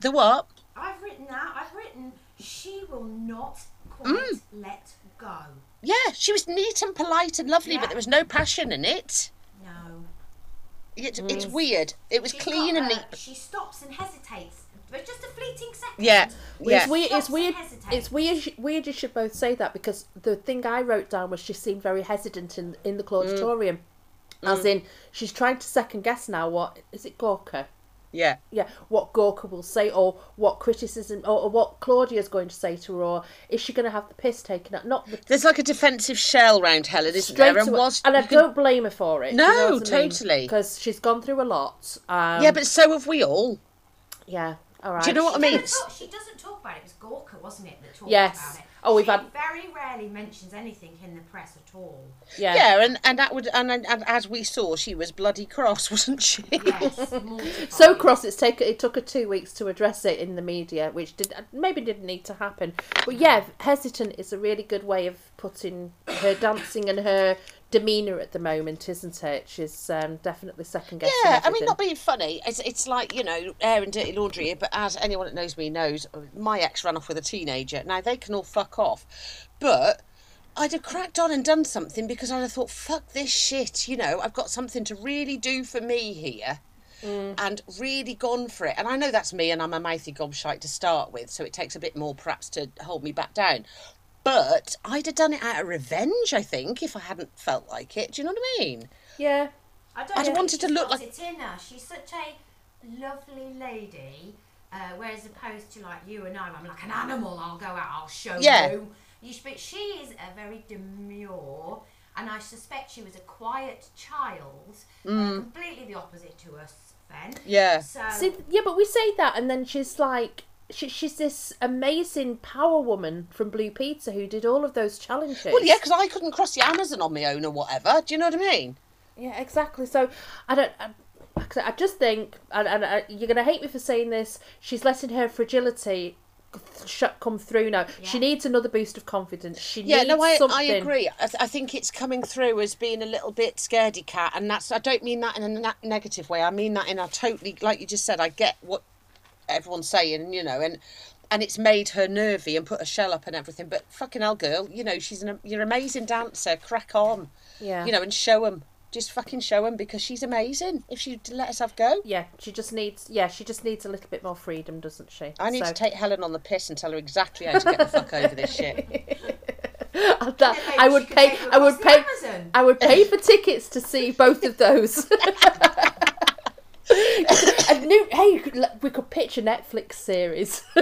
The what? I've written that. I've written she will not quite Mm. let go. Yeah, she was neat and polite and lovely, Yeah. but there was no passion in it. No. It's, it's weird. It was She's clean got, and uh, neat. She stops and hesitates, but just a fleeting second. Yeah, yeah. It's weird. It's weird. It's weird. Weird. You should both say that because the thing I wrote down was she seemed very hesitant in in the Clauditorium, as in she's trying to second guess now. What is it, Gorka? Yeah. Yeah, what Gorka will say, or what criticism, or, or what Claudia's going to say to her, or is she going to have the piss taken out? Not the There's like a defensive shell round Helen, isn't straight there? to And was and I you don't blame her for it. No, totally. because she's gone through a lot. Um, Yeah, but so have we all. yeah, all right. Do you know what I mean? talk- she doesn't talk about it. It was Gorka, wasn't it, that talked Yes. about it? Oh, we've she had- very rarely mentions anything in the press at all. Yeah, Yeah, and, and that would and, and and as we saw, she was bloody cross, wasn't she? Yes. So cross, it's take it took her two weeks to address it in the media, which did maybe didn't need to happen. But yeah, hesitant is a really good way of putting her dancing and her demeanour at the moment, isn't it? She's um, definitely second guessing. Yeah, I mean, not being funny. It's, it's like, you know, air and dirty laundry but as anyone that knows me knows, my ex ran off with a teenager. Now, they can all fuck off. But I'd have cracked on and done something because I'd have thought, fuck this shit, you know, I've got something to really do for me here. And really gone for it. And I know that's me and I'm a mouthy gobshite to start with, so it takes a bit more perhaps to hold me back down. But I'd have done it out of revenge, I think, if I hadn't felt like it. Do you know what I mean? Yeah, I don't I'd think wanted to look like- it in her. She's such a lovely lady, uh, whereas opposed to like you and I, I'm like an animal. I'll go out. I'll show Yeah. you. You, but she is a very demure, and I suspect she was a quiet child, uh, completely the opposite to us, Fen. Mm. Yeah. So See, yeah, but we say that, and then she's like, she, she's this amazing power woman from Blue Peter who did all of those challenges. Well, yeah, because I couldn't cross the Amazon on my own or whatever. Do you know what I mean? Yeah, exactly. So I don't. I, I just think, and, and uh, you're gonna hate me for saying this. She's letting her fragility sh- come through now. She needs another boost of confidence. She Yeah, needs no, I, something. I agree. I, th- I think it's coming through as being a little bit scaredy cat, and that's I don't mean that in a na- negative way. I mean that in a totally, like you just said. I get what everyone's saying, you know, and and it's made her nervy and put a shell up and everything. But fucking hell, girl, you know she's an you're an amazing dancer. Crack on, Yeah. you know, and show them. Just fucking show them because she's amazing. If she let herself go, Yeah, she just needs. Yeah, she just needs a little bit more freedom, doesn't she? I need So- to take Helen on the piss and tell her exactly how to get the fuck over this shit. that, I would could pay. I would pay. Amazon. I would pay for tickets to see both of those. a new, hey, could, we could pitch a Netflix series.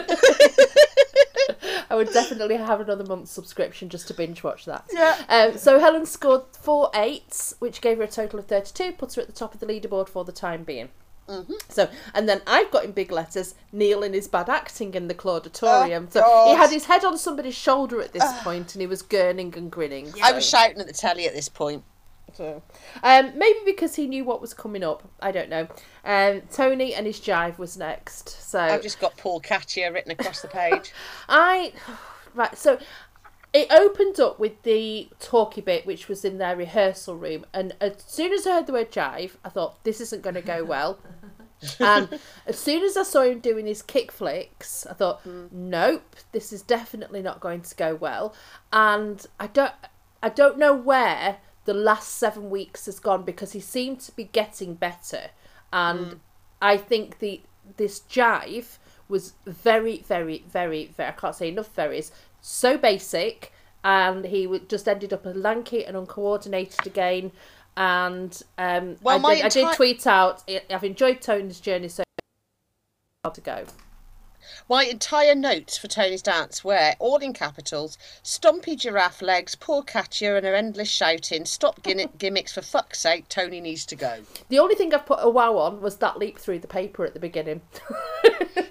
I would definitely have another month's subscription just to binge watch that. Yeah. Um, so Helen scored four eights, which gave her a total of 32, puts her at the top of the leaderboard for the time being. Mm-hmm. So, and then I've got in big letters Neil in his bad acting in the Clauditorium. Oh, so God. he had his head on somebody's shoulder at this point and he was gurning and grinning. I so- was shouting at the telly at this point. So, um, maybe because he knew what was coming up. I don't know. Um, Tony and his jive was next. So I've just got Paul Katya written across the page. I right. So it opened up with the talky bit, which was in their rehearsal room, and as soon as I heard the word jive, I thought this isn't going to go well. and as soon as I saw him doing his kick flicks, I thought, nope, this is definitely not going to go well. And I don't, I don't know where the last seven weeks has gone because he seemed to be getting better, and I think the this jive was very, very, very, very. I can't say enough berries. So basic, and he just ended up lanky and uncoordinated again. And um, Well, I, did, I did tweet out. "I- I've enjoyed Tony's journey so far to go. My entire notes for Tony's dance were all in capitals Stumpy giraffe legs, poor Katya, and her endless shouting, stop gimmicks for fuck's sake, Tony needs to go. The only thing I've put a wow on was that leap through the paper at the beginning.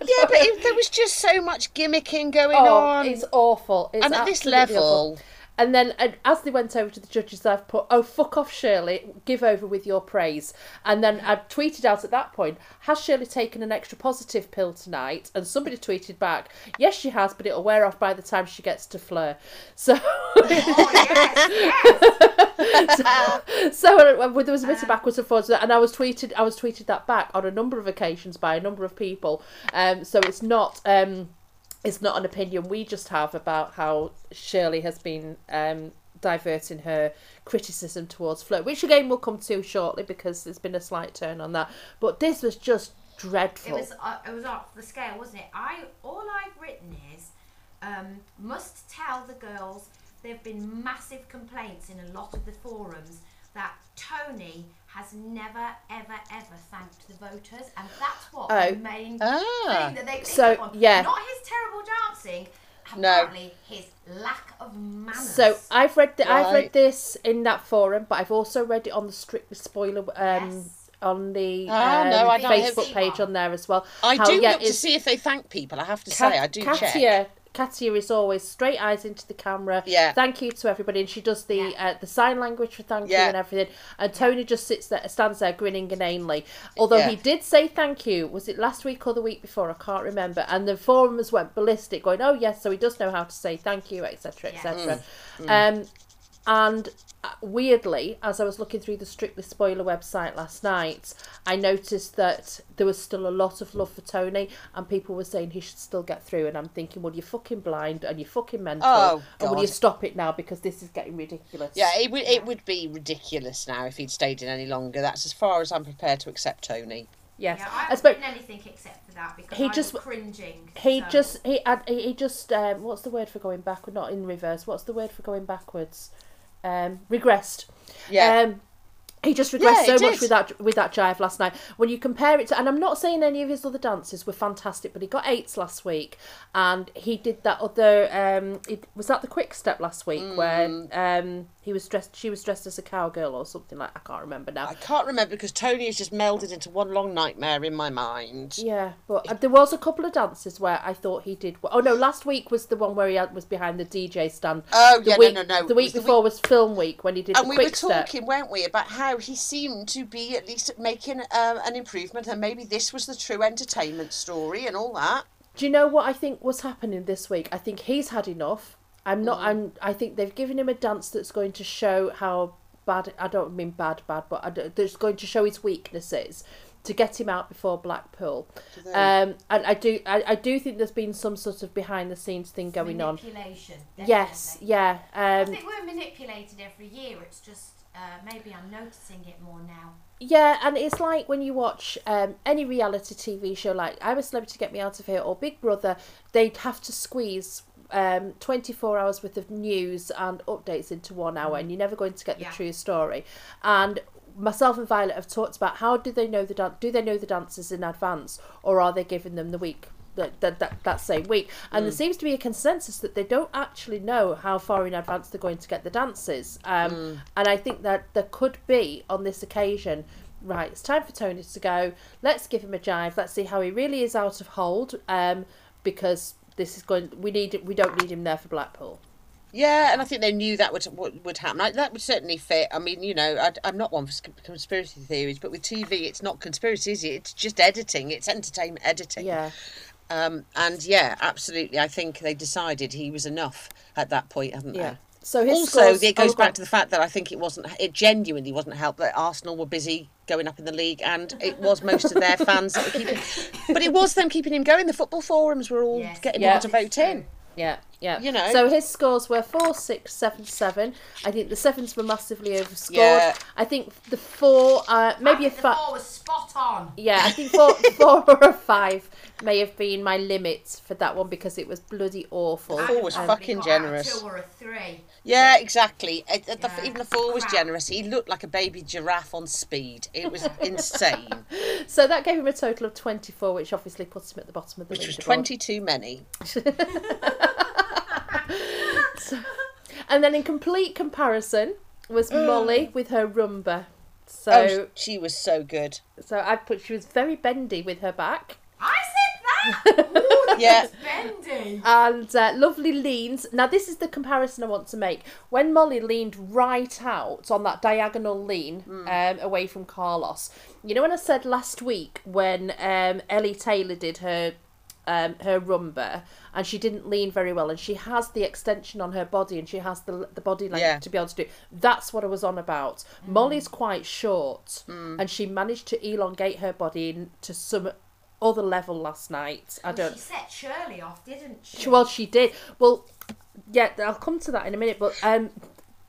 Yeah, but it, there was just so much gimmicking going oh, on. it's awful. It's and at this level. awful. And then and as they went over to the judges, I've put, oh, fuck off, Shirley, give over with your praise. And then I tweeted out at that point, has Shirley taken an extra positive pill tonight? And somebody tweeted back, yes, she has, but it'll wear off by the time she gets to Fleur. So, Oh yes, yes. so uh, there was a bit of backwards and forwards, and I was tweeted, I was tweeted that back on a number of occasions by a number of people. Um, so it's not. Um, it's not an opinion we just have about how Shirley has been um, diverting her criticism towards Flo, which again we'll come to shortly because there's been a slight turn on that. But this was just It dreadful. was uh, it was off the scale, wasn't it? I all I've written is um, must tell the girls there have been massive complaints in a lot of the forums that Tony has never ever ever thanked the voters, and that's what Oh. the main Ah. thing that they So, on. yeah. not his terrible dancing. No. Apparently, his lack of manners. So I've read the, I've read this in that forum, but I've also read it on the strictly spoiler um, Yes. on the Ah, um, no, I Facebook page one. on there as well. I How, do yeah, look to see if they thank people. I have to Kat- say, I do check. Katya, Katya is always straight eyes into the camera. Yeah. Thank you to everybody, and she does the Yeah. uh, the sign language for thank you and everything. And Tony just sits there, stands there grinning inanely. Although Yeah. he did say thank you. Was it last week or the week before? I can't remember. And the forums went ballistic, going, "Oh yes, so he does know how to say thank you, etc., Yeah. etc." Mm. Um, and uh, weirdly, as I was looking through the Strictly Spoiler website last night, I noticed that there was still a lot of love for Tony, and people were saying he should still get through. And I'm thinking, well, you're fucking blind and you're fucking mental, Oh, and will you stop it now because this is getting ridiculous? Yeah, it would it would be ridiculous now if he'd stayed in any longer. That's as far as I'm prepared to accept Tony. yes. yeah, I I haven't anything except for that because He I just- was cringing. he so- just he had he he just um, what's the word for going backward? Not in reverse. What's the word for going backwards? Um, regressed. Yeah. Um, he just regressed Yeah, so much with that with that jive last night. When you compare it to, and I'm not saying any of his other dances were fantastic, but he got eights last week, and he did that other. Um, it, was that the quick step last week Mm. where um he was dressed, she was dressed as a cowgirl or something like I can't remember now. I can't remember because Tony has just melded into one long nightmare in my mind. Yeah, but uh, there was a couple of dances where I thought he did. Well. Oh no, last week was the one where he had, was behind the DJ stand. Oh, the yeah, no, week, no, no. The week was the before was film week when he did And we were step. talking, weren't we, about how he seemed to be at least making um, an improvement, and maybe this was the true entertainment story and all that. Do you know what I think was happening this week? I think he's had enough. I'm not. Mm. I'm. I think they've given him a dance that's going to show how bad. I don't mean bad, bad, but I that's going to show his weaknesses to get him out before Blackpool. they? Um, and I do. I, I do think there's been some sort of behind the scenes thing going on. Manipulation. Yes. Yeah. I Um, think we're manipulated every year. It's just uh, maybe I'm noticing it more now. Yeah, and it's like when you watch um, any reality TV show, like I'm a Celebrity Get Me Out of Here or Big Brother, they'd have to squeeze um, 24 hours worth of news and updates into one hour, and you're never going to get the Yeah. true story. And myself and Violet have talked about how do they know the dan- do they know the dancers in advance, or are they giving them the week that, that, that, that same week. And there seems to be a consensus that they don't actually know how far in advance they're going to get the dances. Um, And I think that there could be on this occasion. Right, it's time for Tony to go. Let's give him a jive. Let's see how he really is out of hold. Um, because this is going. We need. We don't need him there for Blackpool. Yeah, and I think they knew that would would, would happen. I, that would certainly fit. I mean, you know, I, I'm not one for conspiracy theories, but with TV, it's not conspiracy, is it? It's just editing. It's entertainment editing. Yeah. Um, and yeah, absolutely. I think they decided he was enough at that point, haven't Yeah. they? So his also, scores- it goes oh, back to the fact that I think it wasn't. It genuinely wasn't helped that Arsenal were busy going up in the league, and it was most of their fans that were keeping. But it was them keeping him going. The football forums were all Yes. getting Yeah. people to vote in. Yeah, yeah. You know. So his scores were four, six, seven, seven. I think the sevens were massively overscored. Yeah. I think the four, uh, maybe a the five. four was spot on. Yeah, I think four, four or a five may have been my limit for that one because it was bloody awful. Four was I fucking generous. A two or a three. Yeah, exactly. Uh, uh, the- even the four was generous. He looked like a baby giraffe on speed. It was insane, So that gave him a total of 24, which obviously puts him at the bottom of the which was leaderboard. twenty too many. And then in complete comparison was Molly with her rumba. So, Oh, she was so good. so I put she was very bendy with her back. I said that. Ooh, Yeah. that's bendy. and uh, lovely leans. Now, this is the comparison I want to make. When Molly leaned right out on that diagonal lean um, away from Carlos, you know when I said last week when um, Ellie Taylor did her um, her rumba and she didn't lean very well and she has the extension on her body and she has the the body length Yeah. to be able to do. That's what I was on about. Molly's quite short and she managed to elongate her body into some other level last night. I don't She set Shirley off, didn't she? she- Well, she did. Well, yeah, I'll come to that in a minute. But um,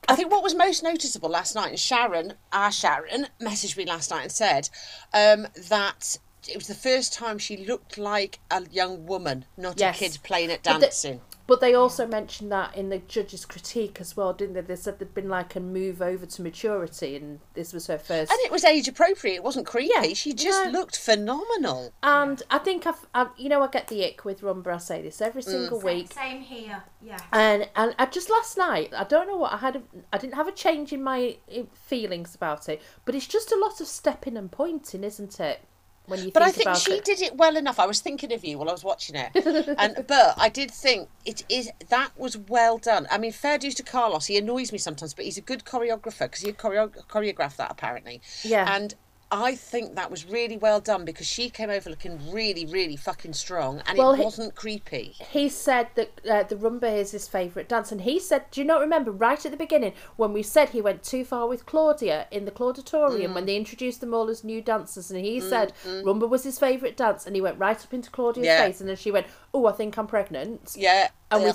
I think what was most noticeable last night, and Sharon, our Sharon, messaged me last night and said um, that it was the first time she looked like a young woman, not Yes. a kid playing at dancing. But they also mentioned that in the judges' critique as well, didn't they? They said there'd been like a move over to maturity, and this was her first. And it was age appropriate. It wasn't creepy. Yeah, she just no. looked phenomenal. And I think I've, I, you know, I get the ick with Rumba. I say this every mm. single Same, week. same here. Yeah. And and I just last night, I don't know what I had. A, I didn't have a change in my feelings about it, but it's just a lot of stepping and pointing, isn't it? When you But I think she it. did it well enough. I was thinking of you while I was watching it, and but I did think it is that was well done. I mean, fair dues to Carlos. He annoys me sometimes, but he's a good choreographer because he choreo- choreographed that apparently. Yeah. and. I think that was really well done because she came over looking really, really fucking strong, and Well, it he- wasn't creepy. he said that uh, the rumba is his favourite dance, and he said, "Do you not remember right at the beginning when we said he went too far with Claudia in the Clauditorium Mm. when they introduced them all as new dancers?" And he said rumba was his favourite dance, and he went right up into Claudia's Yeah. face, and then she went, "Oh, I think I'm pregnant." Yeah, and we,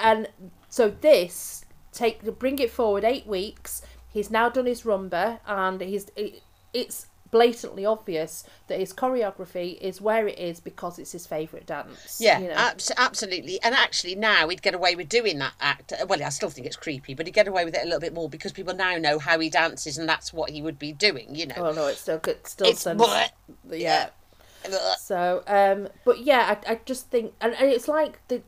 and so this take bring it forward eight weeks. He's now done his rumba, and he's it, it's blatantly obvious that his choreography is where it is because it's his favourite dance. Yeah, you know? abs- absolutely. And actually, now he'd get away with doing that act. Well, I still think it's creepy, but he'd get away with it a little bit more because people now know how he dances, and that's what he would be doing. You know, Oh no, it's still good. Still it's sends, bleh, yeah. bleh. So, um, but yeah, I, I just think, and, and it's like the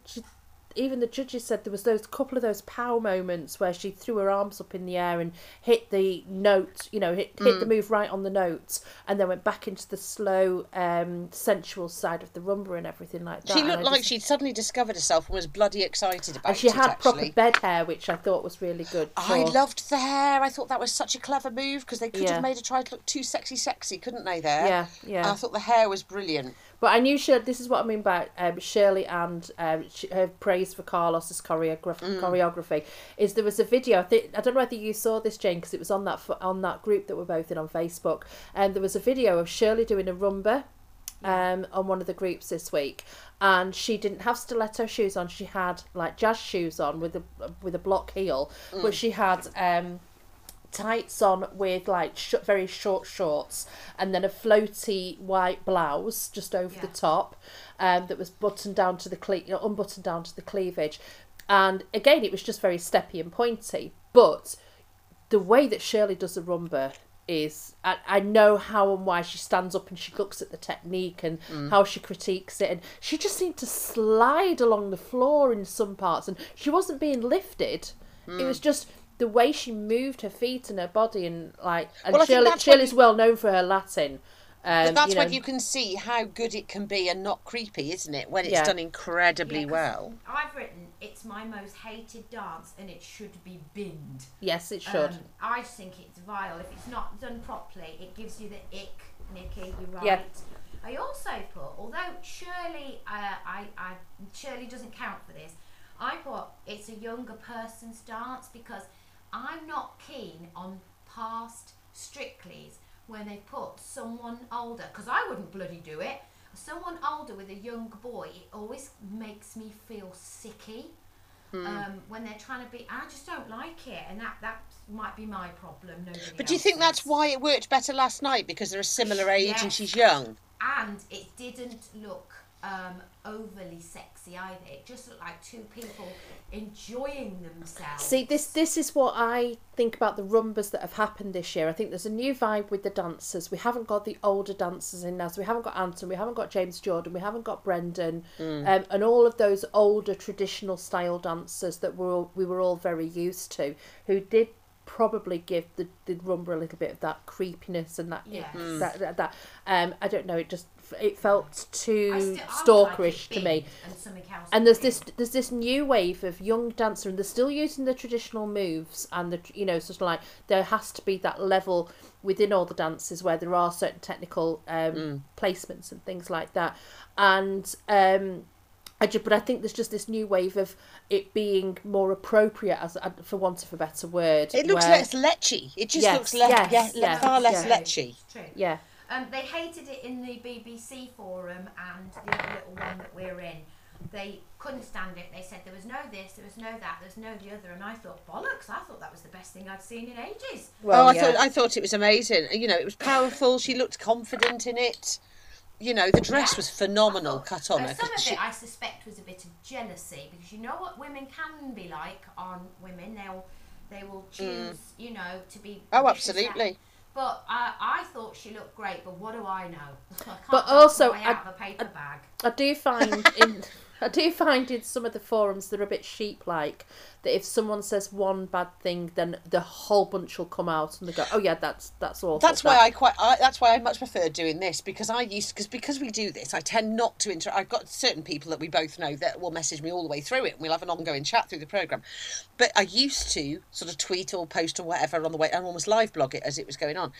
even the judges said there was those couple of those pow moments where she threw her arms up in the air and hit the note, you know, hit hit Mm. the move right on the note, and then went back into the slow, um, sensual side of the rumba and everything like that. She looked like just- she'd suddenly discovered herself and was bloody excited about and she it. had proper bed hair, which I thought was really good. I loved the hair. I thought that was such a clever move because they could Yeah. have made her try to look too sexy, sexy, couldn't they? There. Yeah, yeah. And I thought the hair was brilliant. But I knew Shirley. This is what I mean by um, Shirley and um, sh- her praise for Carlos's choreograph- Mm. choreography is there was a video. I, think, I don't know whether you saw this, Jane, because it was on that on that group that we're both in on Facebook, and there was a video of Shirley doing a rumba. Um, on one of the groups this week, and she didn't have stiletto shoes on. She had like jazz shoes on with a with a block heel, Mm. but she had um, tights on with like sh- very short shorts and then a floaty white blouse just over the top um, that was buttoned down to the cle- you know, unbuttoned down to the cleavage and again it was just very steppy and pointy but the way that Shirley does the rumba is I, I know how and why she stands up and she looks at the technique and Mm. how she critiques it and she just seemed to slide along the floor in some parts and she wasn't being lifted Mm. it was just the way she moved her feet and her body and like and Well, I think Shirley, that's when Shirley's well known for her Latin um, But that's you know, when you can see how good it can be and not creepy, isn't it? When it's Yeah. done incredibly Yeah, 'cause well. I've written it's my most hated dance and it should be binned. yes it should Um, I think it's vile. If it's not done properly, it gives you the ick, Nickie. You're right. Yeah. I also put, although Shirley, uh, I, I, Shirley doesn't count for this. I put it's a younger person's dance because I'm not keen on past Strictly's when they put someone older, because I wouldn't bloody do it. Someone older with a young boy, it always makes me feel sicky Hmm. um, when they're trying to be. I just don't like it, and that that might be my problem. Nobody But do you think that's why it worked better last night? Because they're a similar age and she's young? And it didn't look um, overly sexy either. It just looked like two people enjoying themselves. See, this this is what I think about the rumbas that have happened this year. I think there's a new vibe with the dancers. We haven't got the older dancers in now. So we haven't got Anton, we haven't got James Jordan, we haven't got Brendan, um, and all of those older traditional style dancers that we're all, we were all very used to, who did probably give the, the rumba a little bit of that creepiness and that Yes. that, that, that um I don't know it just it felt too still- I like stalkerish to me And, and there's this there's this new wave of young dancer and they're still using the traditional moves and the you know sort of like there has to be that level within all the dances where there are certain technical um placements and things like that and um I ju- but I think there's just this new wave of it being more appropriate as for want of a better word It looks where- less lechy. It just Yes, looks less, yes, yeah, le- yeah, far less yeah. lechy. True. yeah Um, they hated it in the BBC forum and the other little one that we're in. They couldn't stand it. They said there was no this, there was no that, there's no the other. And I thought, bollocks, I thought that was the best thing I'd seen in ages. well oh, I yeah. thought I thought it was amazing. You know, it was powerful. She looked confident in it. You know, the dress Yeah. was phenomenal I thought- cut on uh, her. Some of She- it, I suspect, was a bit of jealousy because you know what women can be like on women. They'll they will choose, you know, to be. Mm. oh, vicious at- absolutely. But uh, I thought she looked great. But what do I know? I can't But also, I- out a paper bag. I do find in I do find in some of the forums that are a bit sheep like that if someone says one bad thing then the whole bunch will come out and they go, Oh yeah, that's that's all." That's that- why I quite. I, that's why I much prefer doing this because I used because because we do this. I tend not to inter. I've got certain people that we both know that will message me all the way through it, and we'll have an ongoing chat through the program. But I used to sort of tweet or post or whatever on the way, and almost live blog it as it was going on.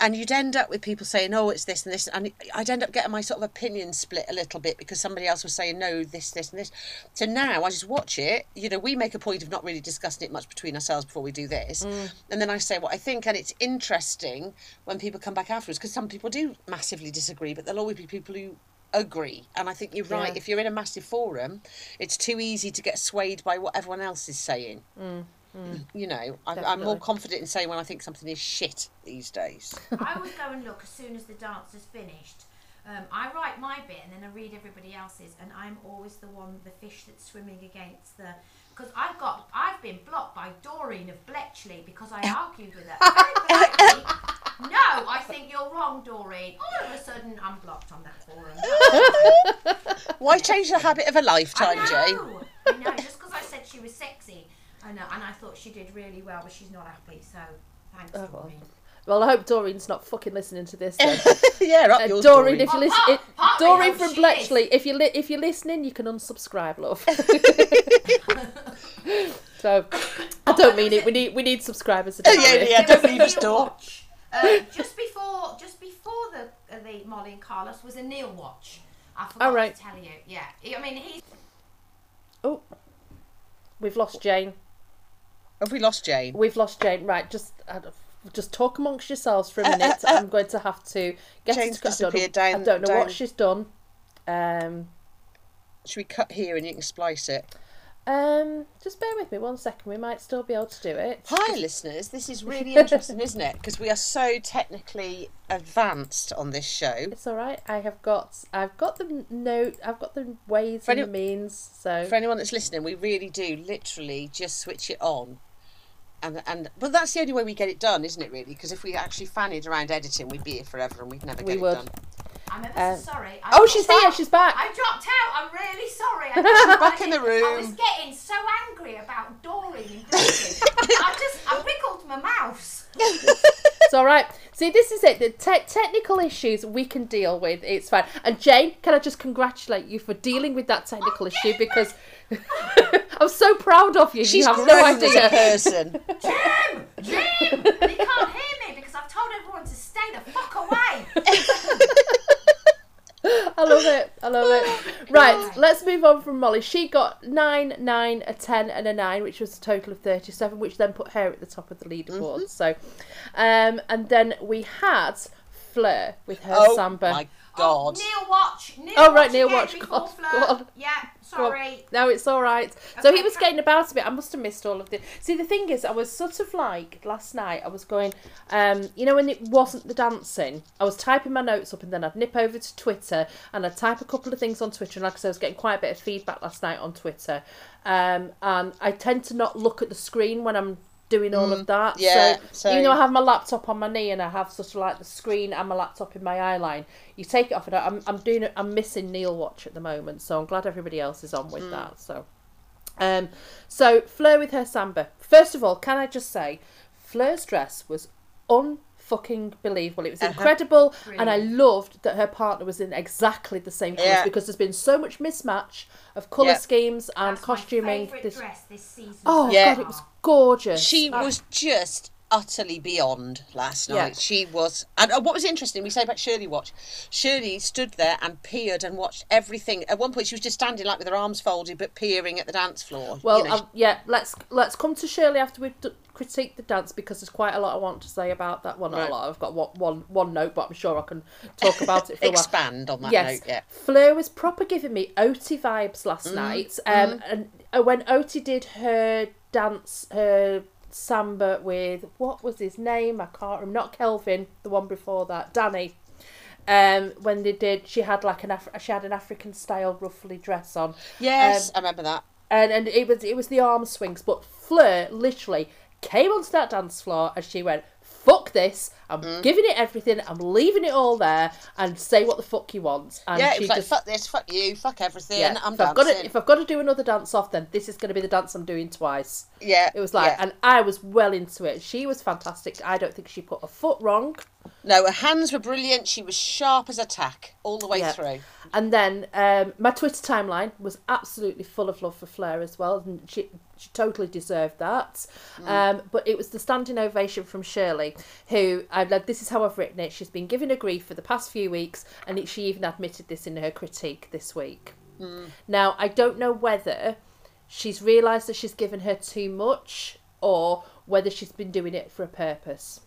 And you'd end up with people saying, "Oh, it's this and this," and I'd end up getting my sort of opinion split a little bit because somebody else was saying, "No, this, this, and this." So now I just watch it. You know, we make a point of not really discussing it much between ourselves before we do this, mm. and then I say what I think, and it's interesting when people come back afterwards because some people do massively disagree, but there'll always be people who agree. And I think you're right. Yeah. If you're in a massive forum, it's too easy to get swayed by what everyone else is saying. Mm. Mm. You know, I'm, I'm more confident in saying when I think something is shit these days. I always go and look as soon as the dance is finished. Um, I write my bit and then I read everybody else's, and I'm always the one, the fish that's swimming against the. Because I've got, I've been blocked by Doreen of Bletchley because I argued with her. No, I think you're wrong, Doreen. All of a sudden, I'm blocked on that forum. Why change the habit of a lifetime, I Jane? know, I know. Just because I said she was sexy, I know, and I thought she did really well, but she's not happy. So thanks, Oh. Doreen. Well I hope Doreen's not fucking listening to this then. yeah, up Uh, yours, Doreen, Doreen. if you Oh, listen, part- it, partly I Doreen hope from she Bletchley, if you li- if you're listening, you can unsubscribe, love. so I don't mean it. We need we need subscribers. Yeah, Doreen. yeah, don't leave us, Neil Dor. watch. Uh, just before, just before the uh, the Molly and Carlos was a Neil watch. I forgot All right. to tell you. Yeah, I mean he's Oh, we've lost Jane. Have we lost Jane? We've lost Jane. Right, just uh, just talk amongst yourselves for a minute. I'm going to have to get Jane's to, I don't disappeared down- I don't know down- what she's done. Um, Should we cut here and you can splice it? um, just bear with me one second. We might still be able to do it. Hi, listeners. This is really interesting, isn't it? Because we are so technically advanced on this show. It's all right. I have got I've got the note. I've got the ways For and the means. So For anyone that's listening, we really do literally just switch it on and and but that's the only way we get it done, isn't it? Really, because if we actually fannied around editing, we'd be here forever, and we'd never get We it would. done. I'm ever Uh, so sorry. I oh, dropped she's here, she's back. I dropped out. I'm really sorry. I back in the room. I room. was getting so angry about Doreen and drinking. I just I wiggled my mouse. It's all right. See, this is it. The te- technical issues we can deal with. It's fine. And Jane, can I just congratulate you for dealing with that technical issue because I'm so proud of you. She's you have no grown as a idea. person. Jim, Jim, and he can't hear me because I've told everyone to stay the fuck away. I love it. I love it. Right, let's move on from Molly. She got nine, nine, a ten, and a nine, which was a total of thirty-seven, which then put her at the top of the leaderboard. Mm-hmm. So, um, and then we had Fleur with her Oh samba. my god! Oh, Neil Watch. Neil Oh, right, Neil again Watch. God, Flirt. God. Yeah, Well, sorry. No, it's all right. So he was ca- getting about a bit. I must have missed all of this. See, the thing is, I was sort of like last night. I was going, um, you know, when it wasn't the dancing, I was typing my notes up, and then I'd nip over to Twitter and I'd type a couple of things on Twitter. And like I said, I was getting quite a bit of feedback last night on Twitter. Um, and I tend to not look at the screen when I'm doing all of that. Mm, yeah, so even though I have my laptop on my knee and I have sort of like the screen and my laptop in my eye line, you take it off and I- I'm I'm doing it. I'm missing Neil Watch at the moment, so I'm glad everybody else is on with that. So, um, so Fleur with her samba. First of all, can I just say, Fleur's dress was unfucking believable. It was Uh-huh. incredible, and I loved that her partner was in exactly the same colours Yeah. because there's been so much mismatch of colour Yeah. schemes and That's costuming. My This, dress this season. oh Yeah. god, it was gorgeous. She Uh, was just utterly beyond last Yeah. night. She was, and uh, what was interesting, we say about Shirley Watch. Shirley stood there and peered and watched everything. At one point, she was just standing like with her arms folded, but peering at the dance floor. Well, You know, um, yeah, let's let's come to Shirley after we've d- critiqued the dance because there's quite a lot I want to say about that. Well, not Right. a lot. I've got one, one, one note, but I'm sure I can talk about it for a while. expand on that Yes, note. Yeah. Fleur was proper giving me Oti vibes last Mm, night. Um, and uh, when Oti did her dance, her samba with what was his name? I can't remember. Not Kelvin, the one before that, Danny. Um, when they did, she had like an Af- she had an African style ruffly dress on Yes, Um, I remember that. and and it was it was the arm swings, but Fleur literally came onto that dance floor and she went, "Fuck this! I'm Mm. giving it everything. I'm leaving it all there, and say what the fuck you want." And yeah, it she was like, just fuck this, fuck you, fuck everything, yeah. I'm if I've got to if I've got to do another dance off, then this is going to be the dance I'm doing twice. yeah. It was like, yeah. and I was well into it. She was fantastic. I don't think she put a foot wrong. No, her hands were brilliant. She was sharp as a tack all the way Yeah. through. And then um, my Twitter timeline was absolutely full of love for Fleur as well, and she she totally deserved that. Um, but it was the standing ovation from Shirley, who I've like. This is how I've written it. She's been giving her grief for the past few weeks, and it, she even admitted this in her critique this week. Now I don't know whether she's realised that she's given her too much, or whether she's been doing it for a purpose.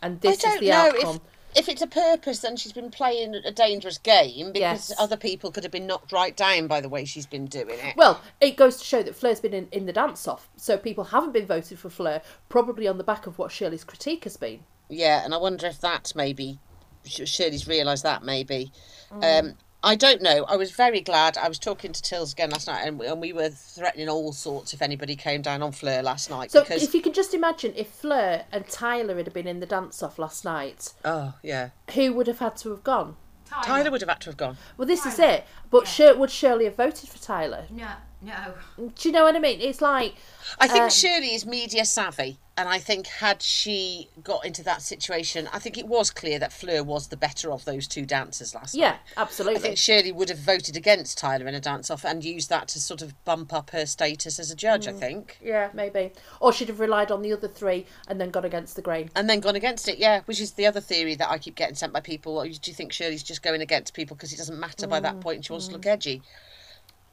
And this I is the outcome. if if it's a purpose, then she's been playing a dangerous game because Yes. other people could have been knocked right down by the way she's been doing it. Well, it goes to show that Fleur's been in, in the dance off, so people haven't been voted for Fleur, probably on the back of what Shirley's critique has been. Yeah, and I wonder if that's maybe Shirley's realised that maybe. Mm. Um, I don't know. I was very glad. I was talking to Tills again last night, and, and we were threatening all sorts if anybody came down on Fleur last night So because if you can just imagine if Fleur and Tyler had been in the dance off last night, oh yeah, who would have had to have gone? Tyler. Tyler would have had to have gone. Well, this is it. But Shir- would Shirley have voted for Tyler? No, no. Do you know what I mean? It's like, I think Um, Shirley is media savvy, and I think had she got into that situation, I think it was clear that Fleur was the better of those two dancers last yeah, night. absolutely. I think Shirley would have voted against Tyler in a dance off and used that to sort of bump up her status as a judge, Mm. I think. yeah, maybe. Or she'd have relied on the other three and then gone against the grain. And then gone against it, yeah, which is the other theory that I keep getting sent by people. Do you think Shirley's just going against people because it doesn't matter by that point and she wants to look edgy?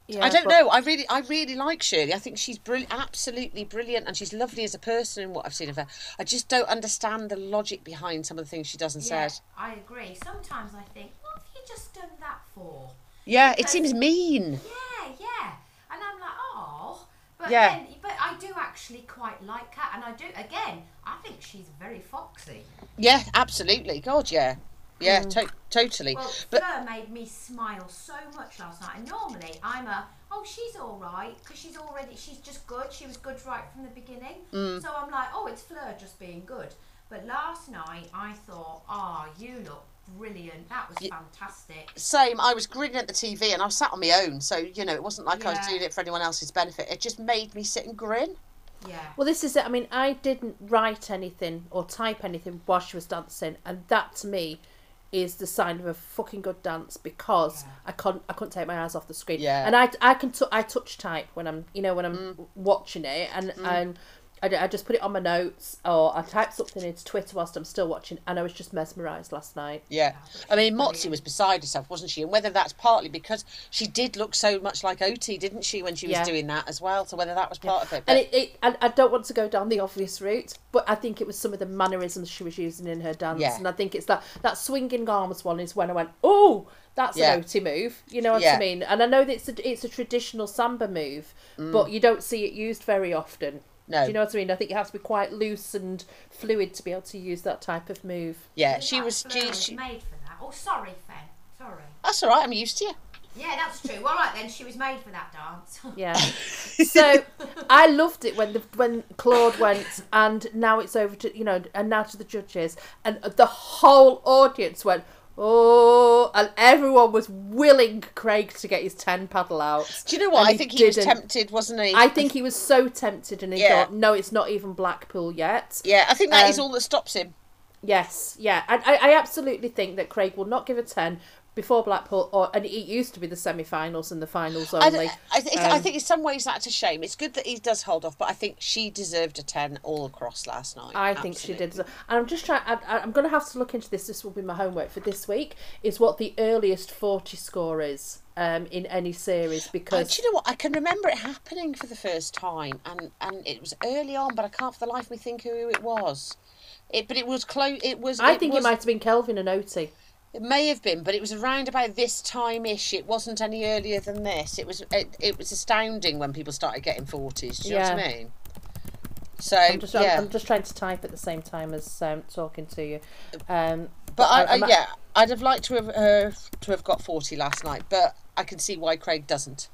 Yeah, I don't but- know. I really, I really like Shirley. I think she's brilliant, absolutely brilliant, and she's lovely as a person in what I've seen of her. I just don't understand the logic behind some of the things she does and Yeah, says. I agree. Sometimes I think, what have you just done that for? Yeah, it seems mean. Yeah, yeah. And I'm like, oh. But Yeah. then, but I do actually quite like her, and I do. Again, I think she's very foxy. Yeah, absolutely. God, yeah. Yeah, Mm. to- totally. Well, but Fleur made me smile so much last night. And normally I'm a, oh, she's all right because she's already, she's just good. She was good right from the beginning. Mm. So I'm like, oh, it's Fleur just being good. But last night I thought, ah, you look brilliant. That was fantastic. same, I was grinning at the TV and I was sat on my own, so you know it wasn't like I was doing it for anyone else's benefit. It just made me sit and grin. Yeah. Well, this is it. I mean, I didn't write anything or type anything while she was dancing, and that to me is the sign of a fucking good dance because Yeah. I couldn't I couldn't take my eyes off the screen. Yeah. And I I can t- I touch type when I'm you know when I'm Mm. watching it, and and I, I just put it on my notes or I type something into Twitter whilst I'm still watching, and I was just mesmerised last night. Yeah. I mean, Motsi was beside herself, wasn't she? And whether that's partly because she did look so much like Oti, didn't she, when she was Yeah. doing that as well? So whether that was part of it. And it, it I, I don't want to go down the obvious route, but I think it was some of the mannerisms she was using in her dance, Yeah. and I think it's that that swinging arms one is when I went, oh, that's Yeah. an Oti move. You know what Yeah. I mean? And I know that it's a, it's a traditional samba move, mm. but you don't see it used very often. No. Do you know what I mean? I think you have to be quite loose and fluid to be able to use that type of move. yeah, she was. She, was she, made for that. Oh, sorry, Fen. Sorry. that's all right. I'm used to you. Yeah, that's true. Well, right then, she was made for that dance. Yeah. so I loved it when the when Claude went, and now it's over to you know, and now to the judges, and the whole audience went. Oh, and everyone was willing Craig to get his ten paddle out. Do you know what? I think he was tempted, wasn't he? I think he was so tempted, and he Yeah. thought, "No, it's not even Blackpool yet." Yeah, I think that is Um, all that stops him. Yes, yeah, and I, I absolutely think that Craig will not give a ten before Blackpool, or and it used to be the semi-finals and the finals only. I, I Um, think in some ways that's a shame. It's good that he does hold off, but I think she deserved a 10 all across last night. I think she did. And I'm just trying. I, I- I'm going to have to look into this. This will be my homework for this week. Is what the earliest forty score is um, in any series because you know what? I can remember it happening for the first time, and, and it was early on, but I can't for the life of me think who it was. It, but it was close. It was. I think was, it might have been Kelvin and Oti. It may have been, but it was around about this time ish. It wasn't any earlier than this. It was. It, it was astounding when people started getting forties. Do you know what I mean? So I'm just, yeah, I'm, I'm just trying to type at the same time as um, talking to you. Um, but I, I, I'm- yeah, I'd have liked to have uh, to have got forty last night, but I can see why Craig doesn't.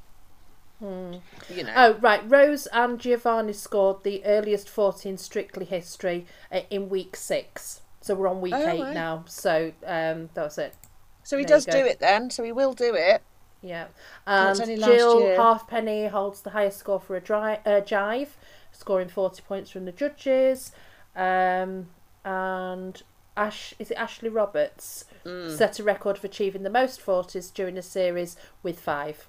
You know. Oh right, Rose and Giovanni scored the earliest forty in Strictly history uh, in week six. So we're on week Oh, eight right. now. So um, that was it. so he there does do it then. So he will do it. Yeah, That's and Jill year. Halfpenny holds the highest score for a dri- uh, jive, scoring forty points from the judges. Um, and Ash is it Ashley Roberts Mm. set a record of achieving the most forties during a series with five.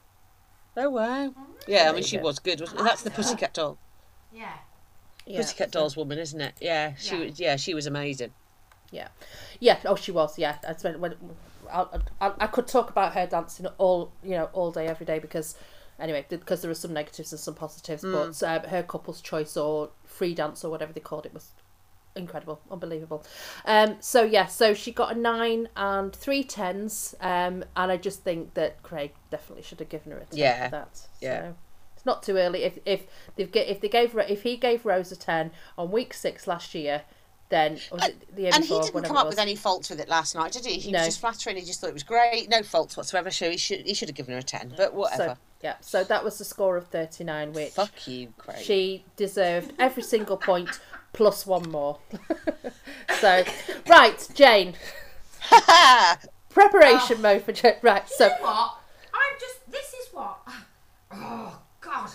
Oh wow! Yeah, I mean she go. was good. Wasn't? That's the Pussycat Doll. Yeah. Yeah, Pussycat so- Dolls woman, isn't it? Yeah, she Yeah. was. Yeah, she was amazing. Yeah, yeah. Oh, she was. Yeah, I spent when I, I, I could talk about her dancing all you know all day every day because anyway because there are some negatives and some positives. But um, her couple's choice or free dance or whatever they called it was incredible, unbelievable. Um, so yeah, so she got a nine and three tens. Um, and I just think that Craig definitely should have given her a ten Yeah, for that. yeah. So. It's not too early. If if they've get if they gave if he gave Rose a ten on week six last year, then or was it the And he didn't come up with any faults with it last night, did he? He No. was just flattering. He just thought it was great. No faults whatsoever. So he should he should have given her a ten. But whatever. So yeah, so that was the score of thirty nine, which Fuck you, Craig. she deserved every single point plus one more. so right, Jane, preparation ah. mode for Jane. Right, so You know what? I'm just. This is what. Oh God!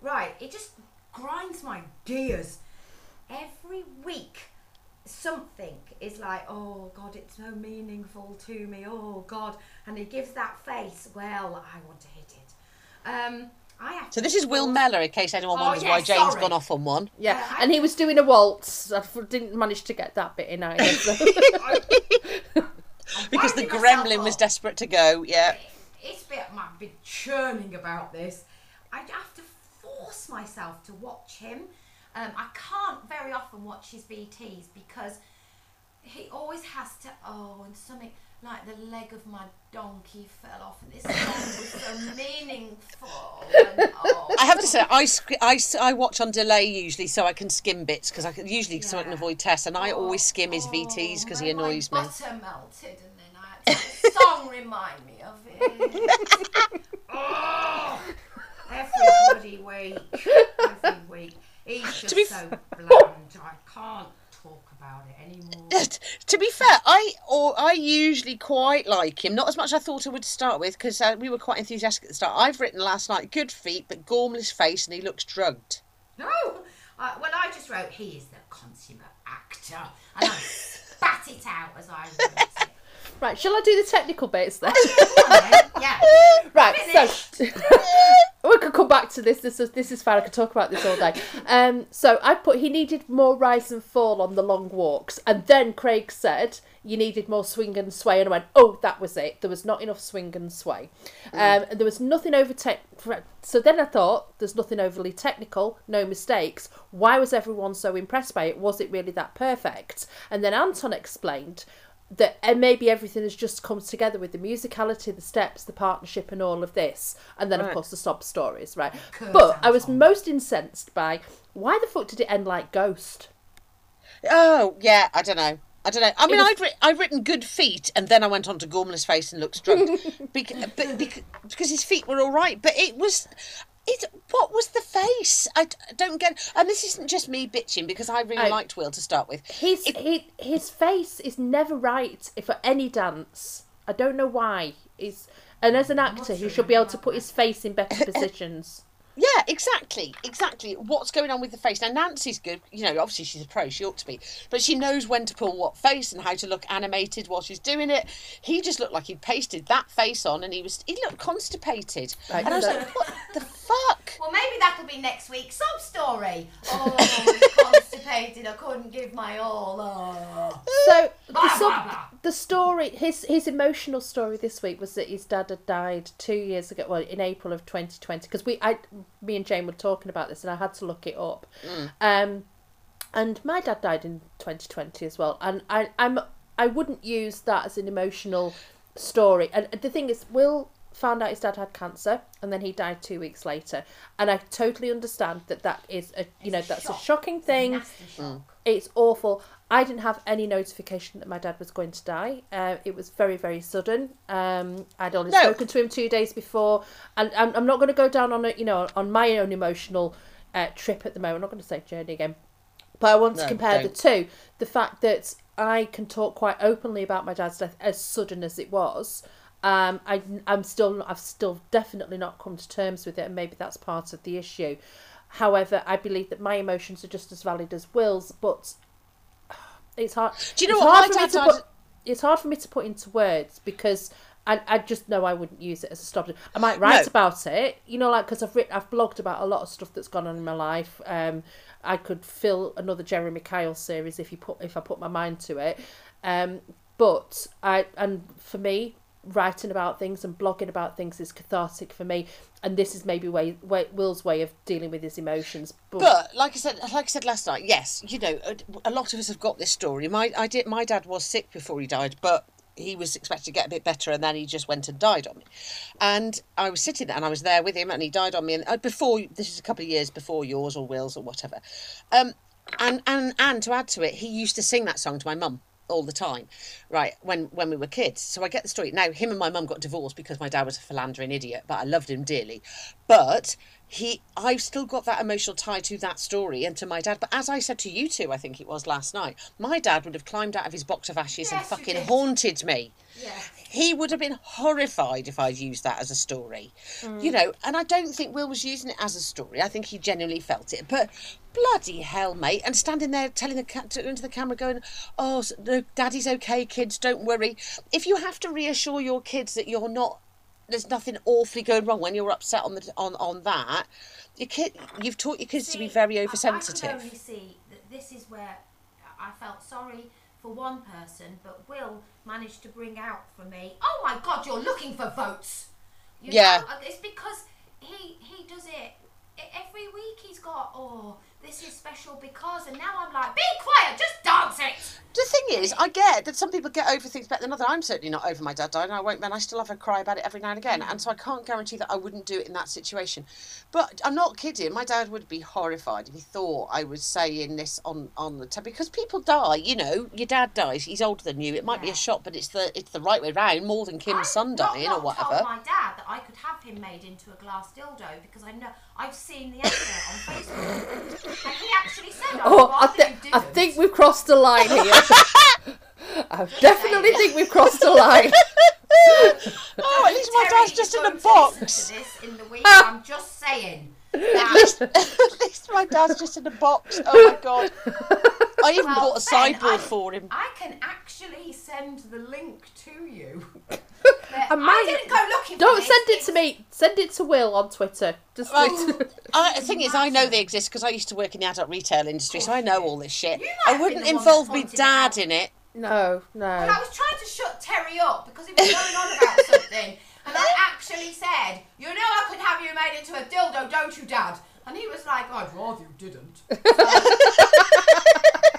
Right, it just grinds my gears. Every week, something is like, oh God, it's so meaningful to me. Oh God, and he gives that face. Well, I want to hit it. Um, I have. so this is Will force- Mellor, in case anyone Oh, wonders yeah, why Jane's sorry. gone off on one. yeah, Uh, I- and he was doing a waltz. I f- didn't manage to get that bit in either. So. Because the winding myself gremlin was up. desperate to go. Yeah. it's a bit I've been churning about this. I have to force myself to watch him. Um, I can't very often watch his VTs because he always has to. Oh, and something like the leg of my donkey fell off, and this song was so meaningful. And, oh, I have to say, I, sc- I, I watch on delay usually so I can skim bits because I can usually so I can avoid tests, and I always skim his VTs because he annoys me. Butter melted, and then I had to, the song remind me of it. oh, every bloody week, every week. He's just be so bland. I can't talk about it anymore. to be fair, I or I usually quite like him. Not as much as I thought I would start with because uh, we were quite enthusiastic at the start. I've written last night, good feet, but gormless face, and he looks drugged. No, uh, well, I just wrote he is the consummate actor, and I spat it out as I wrote it. Right, shall I do the technical bits then? Then. yeah. Right, so we could come back to this. This is this is fine. I could talk about this all day. Um, so I put he needed more rise and fall on the long walks, and then Craig said you needed more swing and sway, and I went, oh, that was it. There was not enough swing and sway, um, and there was nothing over tech. So then I thought there's nothing overly technical, no mistakes. Why was everyone so impressed by it? Was it really that perfect? And then Anton explained that and maybe everything has just come together with the musicality, the steps, the partnership, and all of this, and then of course the sob stories, right? course, But I was Anton. most incensed by why the fuck did it end like Ghost? Oh yeah, I don't know. I don't know. I mean, was- I've, writ- I've written good feet, and then I went on to Gormless face and looks drugged, Bec- but bec- because his feet were all right. But it was, it. What was the face? I don't get. And this isn't just me bitching because I really I- liked Will to start with. His he, his face is never right for any dance. I don't know why. Is and as an actor, he should be able to put his face in better positions. Yeah, exactly, exactly. What's going on with the face now? Nancy's good. You know, obviously she's a pro. She ought to be, but she knows when to pull what face and how to look animated while she's doing it. He just looked like he'd pasted that face on, and he was he looked constipated. Right, and I was so- like, what the fuck? Well, maybe that'll be next week's sub story. Oh, I was constipated. I couldn't give my all. Oh. So the, Blah, sub, blah, blah. the story, his his emotional story this week was that his dad had died two years ago. Well, in April of 2020, because we, I, me and Jane were talking about this, and I had to look it up. Um, and my dad died in 2020 as well, and I, I'm, I wouldn't use that as an emotional story. And the thing is, Will found out his dad had cancer, and then he died two weeks later. And I totally understand that that is a, you know, a that's shock. a shocking thing. Nasty shock. It's awful. I didn't have any notification that my dad was going to die. Uh, it was very, very sudden. Um, I'd only No. spoken to him two days before, and I'm, I'm not going to go down on a, you know, on my own emotional uh, trip at the moment. I'm not going to say journey again, but I want to compare the don't. two. The fact that I can talk quite openly about my dad's death, as sudden as it was. Um, I, I'm still, I've still definitely not come to terms with it, and maybe that's part of the issue. However, I believe that my emotions are just as valid as Will's, but it's hard. Do you know what? hard My for me dad to died- put, It's hard for me to put into words because I, I just know I wouldn't use it as a stop. I might write No. about it, you know, like because I've written, I've blogged about a lot of stuff that's gone on in my life. Um, I could fill another Jeremy Kyle series if you put if I put my mind to it. Um, but I and for me, writing about things and blogging about things is cathartic for me, and this is maybe way, way Will's way of dealing with his emotions. But, But like I said, like I said last night, yes, you know, a, a lot of us have got this story. My I did. My dad was sick before he died, but he was expected to get a bit better, and then he just went and died on me. And I was sitting there, and I was there with him, and he died on me. And uh, before this is a couple of years before yours or Will's or whatever. Um, and and and to add to it, he used to sing that song to my mum all the time, right? When when we were kids. So I get the story. Now him and my mum got divorced because my dad was a philandering idiot, but I loved him dearly. But he I've still got that emotional tie to that story and to my dad. But as I said to you two, I think it was last night, my dad would have climbed out of his box of ashes and Yes, you fucking haunted me. Yeah. He would have been horrified if I'd used that as a story. Mm. You know, and I don't think Will was using it as a story. I think he genuinely felt it. But bloody hell, mate. And standing there telling the cat to, into the camera going, Oh, no, daddy's okay, kids, don't worry. If you have to reassure your kids that you're not there's nothing awfully going wrong when you're upset on the on, on that, your kid you've taught your kids to be very oversensitive. I can only see that this is where I felt sorry for one person, but Will managed to bring out for me. Oh my God, you're looking for votes. You Yeah. know? Uh, it's because he he does it every week. He's got oh this is special because, and now I'm like, be quiet, just dance it. The thing is, I get that some people get over things better than others. I'm certainly not over my dad dying. I won't, and I still have a cry about it every now and again. And so I can't guarantee that I wouldn't do it in that situation. But I'm not kidding. My dad would be horrified if he thought I was saying this on on the t- because people die. You know, your dad dies. He's older than you. It might be a shock, but it's the it's the right way round. More than Kym's I've son dying not or whatever. told my dad that I could have him made into a glass dildo because I know I've seen the advert on Facebook, and he actually said, Oh, "Oh, I, rather thi- you I think we've crossed a line here. I definitely think we've crossed a line. oh, at least my dad's just in a box. to this in the week. I'm just saying. that- at least my dad's just in a box. Oh my god! I even Well, bought a Ben, sideboard I- for him. I can actually send the link to you. But I might- I didn't go looking Don't this, send it to me. Send it to Will on Twitter. Just Well, I, the thing is, I know they exist because I used to work in the adult retail industry, so I know all this shit. You might I have wouldn't the one involve that my pointed it dad in it. no, Well, I no. was trying to shut Terry up because he was going on about something, and I actually said, "You know, I could have you made into a dildo, don't you, Dad?" And he was like, "I'd rather you didn't."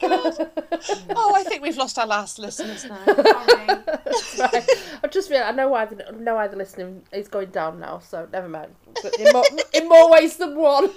my god! Oh, I think we've lost our last listeners now. Sorry. right. I've just realised I know why the know why the listening is going down now. So never mind. But in more in more ways than one.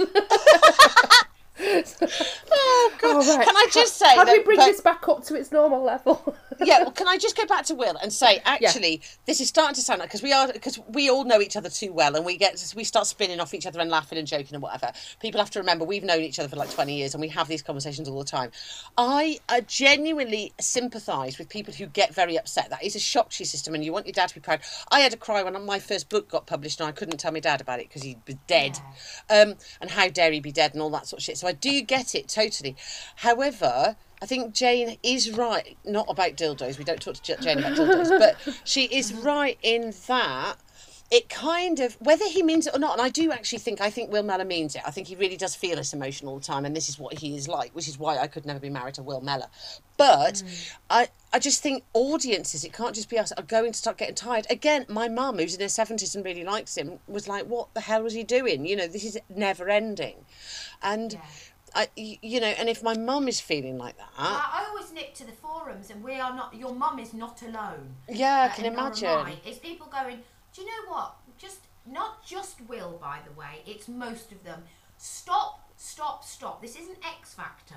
Oh god! All right. Can I just say How do we bring but- this back up to its normal level? yeah, well, can I just go back to Will and say, actually, this is starting to sound like because we are because we all know each other too well, and we get we start spinning off each other and laughing and joking and whatever. People have to remember we've known each other for like twenty years, and we have these conversations all the time. I uh, genuinely sympathise with people who get very upset. That is a shock to your system, and you want your dad to be proud. I had a cry when my first book got published, and I couldn't tell my dad about it because he was dead, um, and how dare he be dead, and all that sort of shit. So I do get it totally. However. I think Jane is right, not about dildos. We don't talk to Jane about dildos, but she is right in that it kind of whether he means it or not. And I do actually think I think Will Mellor means it. I think he really does feel this emotion all the time, and this is what he is like, which is why I could never be married to Will Mellor. But mm. I I just think audiences, it can't just be us, are going to start getting tired. Again, my mum, who's in her seventies and really likes him, was like, "What the hell was he doing? You know, this is never ending," and. Yeah. I, you know, and if my mum is feeling like that, I I always nip to the forums, and we are not. Your mum is not alone. yeah, I can imagine. I. It's people going. Do you know what? Just not just Will, by the way. It's most of them. Stop, stop, stop. This isn't X Factor.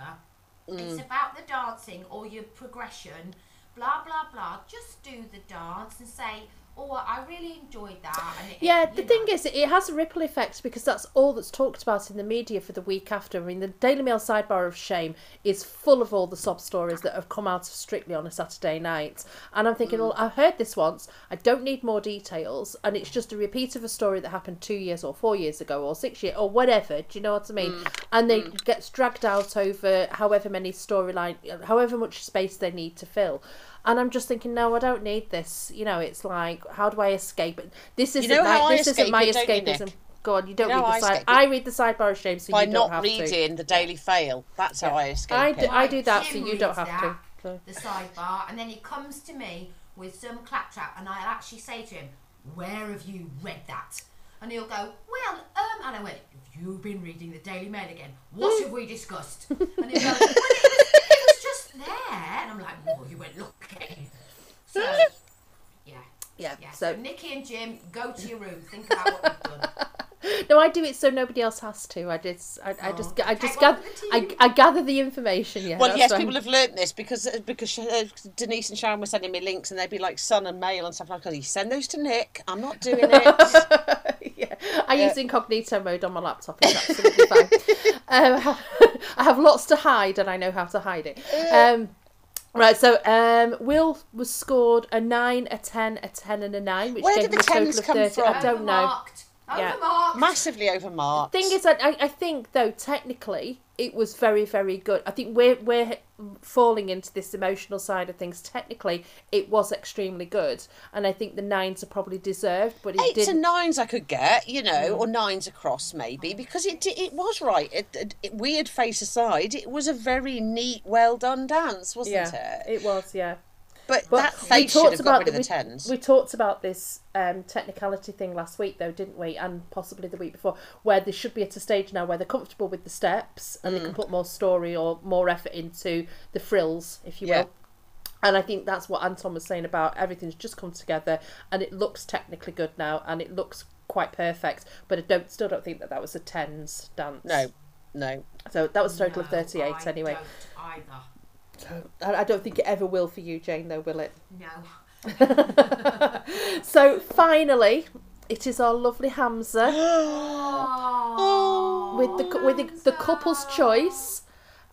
Mm. It's about the dancing or your progression. Blah blah blah. Just do the dance and say, "Oh, I really enjoyed that." And it, Yeah, the you thing is, it has a ripple effect because that's all that's talked about in the media for the week after. I mean, the Daily Mail sidebar of shame is full of all the sob stories that have come out of Strictly on a Saturday night. And I'm thinking, mm. well, I've heard this once. I don't need more details. And it's just a repeat of a story that happened two years or four years ago or six years or whatever. Do you know what I mean? Mm. And they mm. gets dragged out over however many storyline, however much space they need to fill. And I'm just thinking, no, I don't need this. You know, it's like, how do I escape it? This isn't know my, how this escape isn't my you, escapism. Go on, you don't You know read the I side. I read the sidebar of shame, so By you don't have to. reading the Daily Fail, that's how I escape I it. do, I do that, Jim so you don't have that, to. So- The sidebar, and then he comes to me with some claptrap, and I'll actually say to him, "Where have you read that?" And he'll go, "Well, um," and I went, "Have you been reading the Daily Mail again? What have we discussed?" And he'll go, "Well, it was, it was just there," and I'm like, "No, you went looking." So, yeah. Yeah, Yeah, so- so Nickie and Jim, go to your room. Think about what you've done. No, I do it so nobody else has to. I just, I, I just, I just Okay, gather, I. I gather the information. Yeah. Well, that's yes, fine. people have learnt this because uh, because uh, Denise and Sharon were sending me links, and they'd be like Sun and Mail and stuff like that. You send those to Nick. I'm not doing it. yeah, I use incognito mode on my laptop. It's absolutely fine. Um, I have lots to hide, and I know how to hide it. Um, right, so um, Will was scored a nine, a ten, a ten, and a nine, which Where gave did him the a total tens of come thirty. from? I don't know. Overmarked. Yeah. Overmarked. Massively overmarked. thing is that I, I think though technically it was very very good i think we're we're falling into this emotional side of things technically it was extremely good and i think the nines are probably deserved but it Eights didn't and nines I could get, you know, mm. or nines across maybe, because it it was right. It, it, it- weird face aside, it was a very neat, well done dance, wasn't yeah it? it was yeah But, But that we should talked have got about rid of the we, tens. we talked about this um, technicality thing last week, though, didn't we? And possibly the week before, where they should be at a stage now where they're comfortable with the steps and Mm. they can put more story or more effort into the frills, if you Yeah. will. And I think that's what Anton was saying about everything's just come together and it looks technically good now and it looks quite perfect. But I don't still don't think that that was a tens dance. No, no. So that was a total of No, 38 I anyway. Don't. I I don't think it ever will for you, Jane, though, will it? No. So finally, it is our lovely Hamza with the cou- with the, the couple's choice,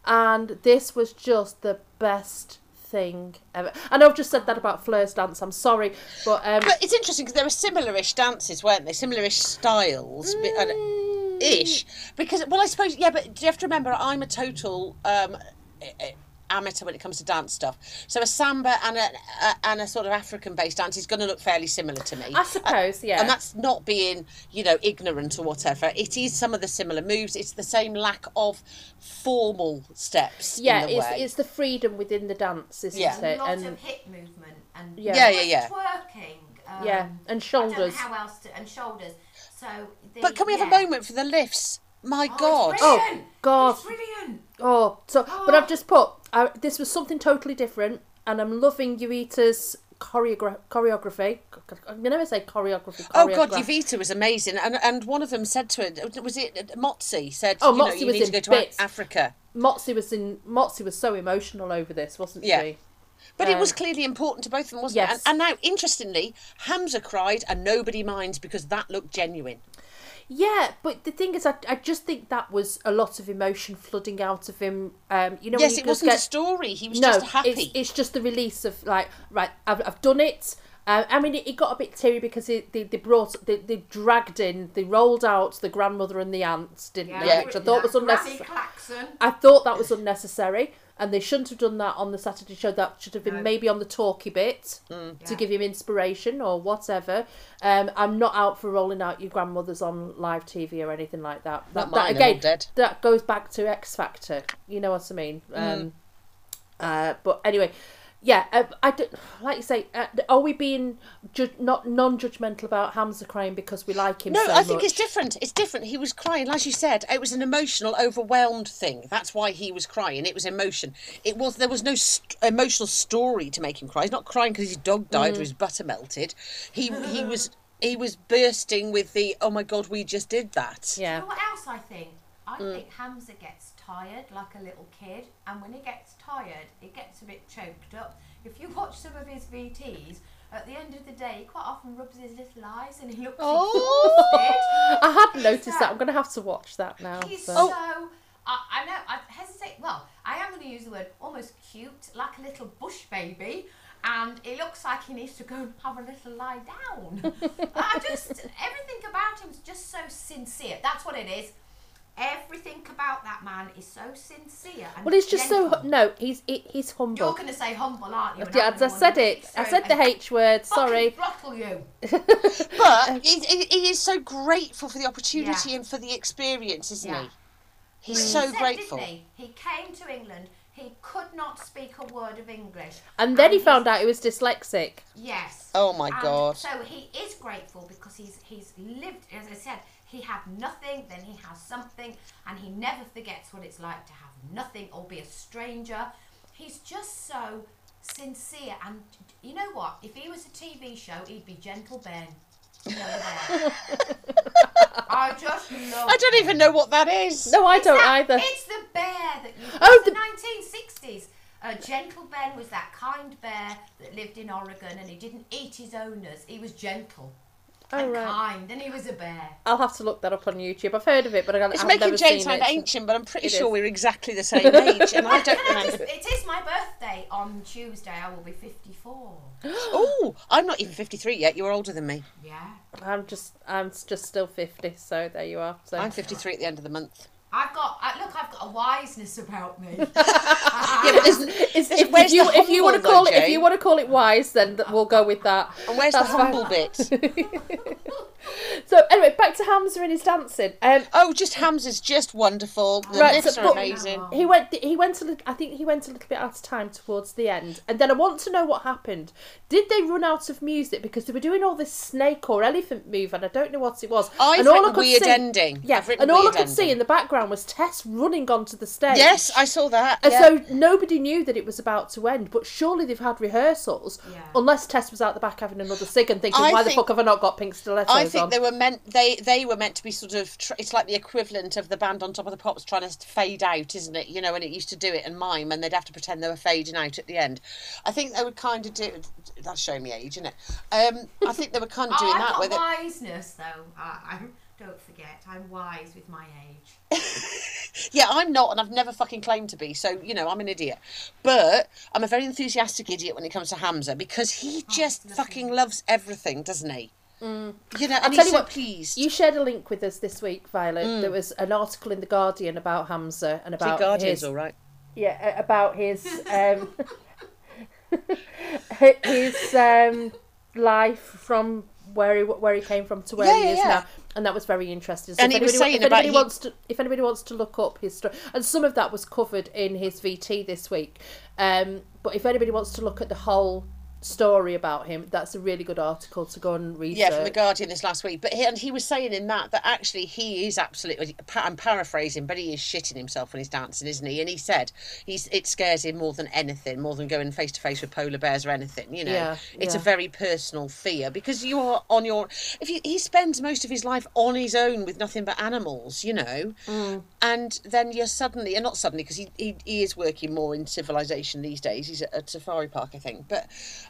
and this was just the best thing ever. I know I've just said that about Fleur's dance. I'm sorry, but um, But it's interesting because there were similar-ish dances, weren't they? Similar-ish styles, Mm. ish. Because well, I suppose yeah, but do you have to remember I'm a total um, eh, eh, amateur when it comes to dance stuff. So a samba and a, a and a sort of African-based dance is going to look fairly similar to me. I suppose, yeah. And that's not being, you know, ignorant or whatever. It is some of the similar moves. It's the same lack of formal steps. yeah, in the it's way. it's the freedom within the dance, isn't Yeah. it? a lot And of hip movement and Yeah. Yeah, yeah, yeah. twerking. Um, Yeah, and I don't shoulders. know how else to and shoulders. So. The, But can we have yeah. a moment for the lifts? My Oh, God. It's Oh. God. It's brilliant. Oh, so but I've just put I, this was something totally different, and I'm loving Jowita's choreogra- choreography. I'm gonna never say choreography. Oh God, choreograph. Was amazing, and and one of them said to her, was it Motsi said, Oh, you know, Motsi you was need to in go bits. A- Africa. Motsi was in. Motsi was so emotional over this, wasn't Yeah. she? But it was Um, clearly important to both of them, wasn't yes. it? And, and now, interestingly, Hamza cried, and nobody minds because that looked genuine. Yeah, but the thing is, I, I just think that was a lot of emotion flooding out of him. Um, you know, yes, you it wasn't a story. He was no, just happy. It's, it's just the release of like, right, I've, I've done it. Uh, I mean, it, it got a bit teary because it, they, they brought, they, they dragged in, they rolled out the grandmother and the aunts, didn't they? Yeah. Which I thought was unnecessary. I thought that was unnecessary, and they shouldn't have done that on the Saturday show. That should have been No. maybe on the talky bit to Yeah. give him inspiration or whatever. Um, I'm not out for rolling out your grandmothers on live TV or anything like that. Not that, that again, dead. that goes back to X Factor. You know what I mean? Um, uh, but anyway. Yeah, uh, I don't, like you say. Uh, are we being ju- not non-judgmental about Hamza crying because we like him No, so I think much? it's different. It's different. He was crying, as you said. It was an emotional, overwhelmed thing. That's why he was crying. It was emotion. It was there was no st- emotional story to make him cry. He's not crying because his dog died Mm. or his butter melted. He he was he was bursting with the oh my god, we just did that. Yeah. You know what else I think? I Mm. think Hamza gets tired like a little kid, and when he gets tired, it gets a bit choked up. If you watch some of his VTs, at the end of the day, he quite often rubs his little eyes and he looks Oh. exhausted. I hadn't noticed that. I'm going to have to watch that now. He's so. so. I, I know. I hesitate. Well, I am going to use the word almost cute, like a little bush baby, and it looks like he needs to go and have a little lie down. I just everything about him's just so sincere. That's what it is. Everything about that man is so sincere. And Well, he's just so no. He's he, he's humble. You're going to say humble, aren't you? Yeah, I'm I said wanna it. I said the H word. Sorry. Throttle you. But he, he, he is so grateful for the opportunity Yeah. and for the experience, isn't Yeah. he? He's He so said, grateful. Didn't he? he came to England. He could not speak a word of English. And then he found out he was dyslexic. Yes. Oh my And God. So he is grateful because he's he's lived. As I said, he had nothing, then he has something, and he never forgets what it's like to have nothing or be a stranger. He's just so sincere, and you know what? If he was a TV show, he'd be Gentle Ben. You know the bear. I just love. I don't even know what that is. No, I It's don't that- either. It's the bear that you. Oh, the- the nineteen sixties. Uh, gentle Ben was that kind bear that lived in Oregon, and he didn't eat his owners. He was gentle Oh, and right. kind, and he was a bear. I'll have to look that up on YouTube. I've heard of it, but I, It's I've making never Jane seen sound it. ancient, but I'm pretty It sure is. we're exactly the same age, and I don't Can I just, it is my birthday on Tuesday. I will be fifty-four. Oh, I'm not even 53 yet. You're older than me. Yeah, I'm just I'm just still fifty. So there you are. So I'm 53 at the end of the month. I've got. I, look, I've got got a wiseness about me. Yeah, but there's, Is- if, if you if you want to call though, it if you want to call it wise, then th- we'll go with that. And where's That's the fine. humble bit? So anyway, back to Hamza and his dancing. Um, Oh, just Hamza's just wonderful. The Right, lifts so- are amazing. he went. He went a little. I think he went a little bit out of time towards the end, and then I want to know what happened. Did they run out of music because they were doing all this snake or elephant move, and I don't know what it was. I've and all I could weird see, ending. Yeah, and all I weird could see in the background was Tess running onto the stage. Yes, I saw that. And yeah. so nobody knew that it was about to end, but surely they've had rehearsals. Yeah. Unless Tess was out the back having another cig and thinking, I why the fuck have I not got pink stilettos I think on? they were meant they they were meant to be sort of tr- it's like the equivalent of the band on top of the pops trying to fade out isn't it you know when it used to do it and mime and they'd have to pretend they were fading out at the end I think they would kind of do that's showing me age isn't it um I think they were kind of oh, doing I've that got with it wiseness though. I, I don't forget, I'm wise with my age. yeah I'm not and I've never fucking claimed to be so you know I'm an idiot but I'm a very enthusiastic idiot when it comes to Hamza because he just lovely. fucking loves everything doesn't he you know and I'll he's tell you so what, pleased You shared a link with us this week, Violet. There was an article in the Guardian about Hamza and about about Guardian's his all right yeah about his um, his um, life from where he where he came from to where Yeah, he yeah, is yeah. now, and that was very interesting. So And if he was anybody, saying if about anybody he- wants to if anybody wants to look up his story, and some of that was covered in his VT this week. Um, but if anybody wants to look at the whole story about him, that's a really good article to go and read. Yeah, from the Guardian this last week. But he, and he was saying in that that actually he is absolutely. I'm paraphrasing, but he is shitting himself when he's dancing, isn't he? And he said he's it scares him more than anything, more than going face to face with polar bears or anything. You know, Yeah, it's a very personal fear because you are on your. If you, he spends most of his life on his own with nothing but animals, you know, Mm. and then you're suddenly, and not suddenly because he, he he is working more in civilization these days. He's at a safari park, I think, but.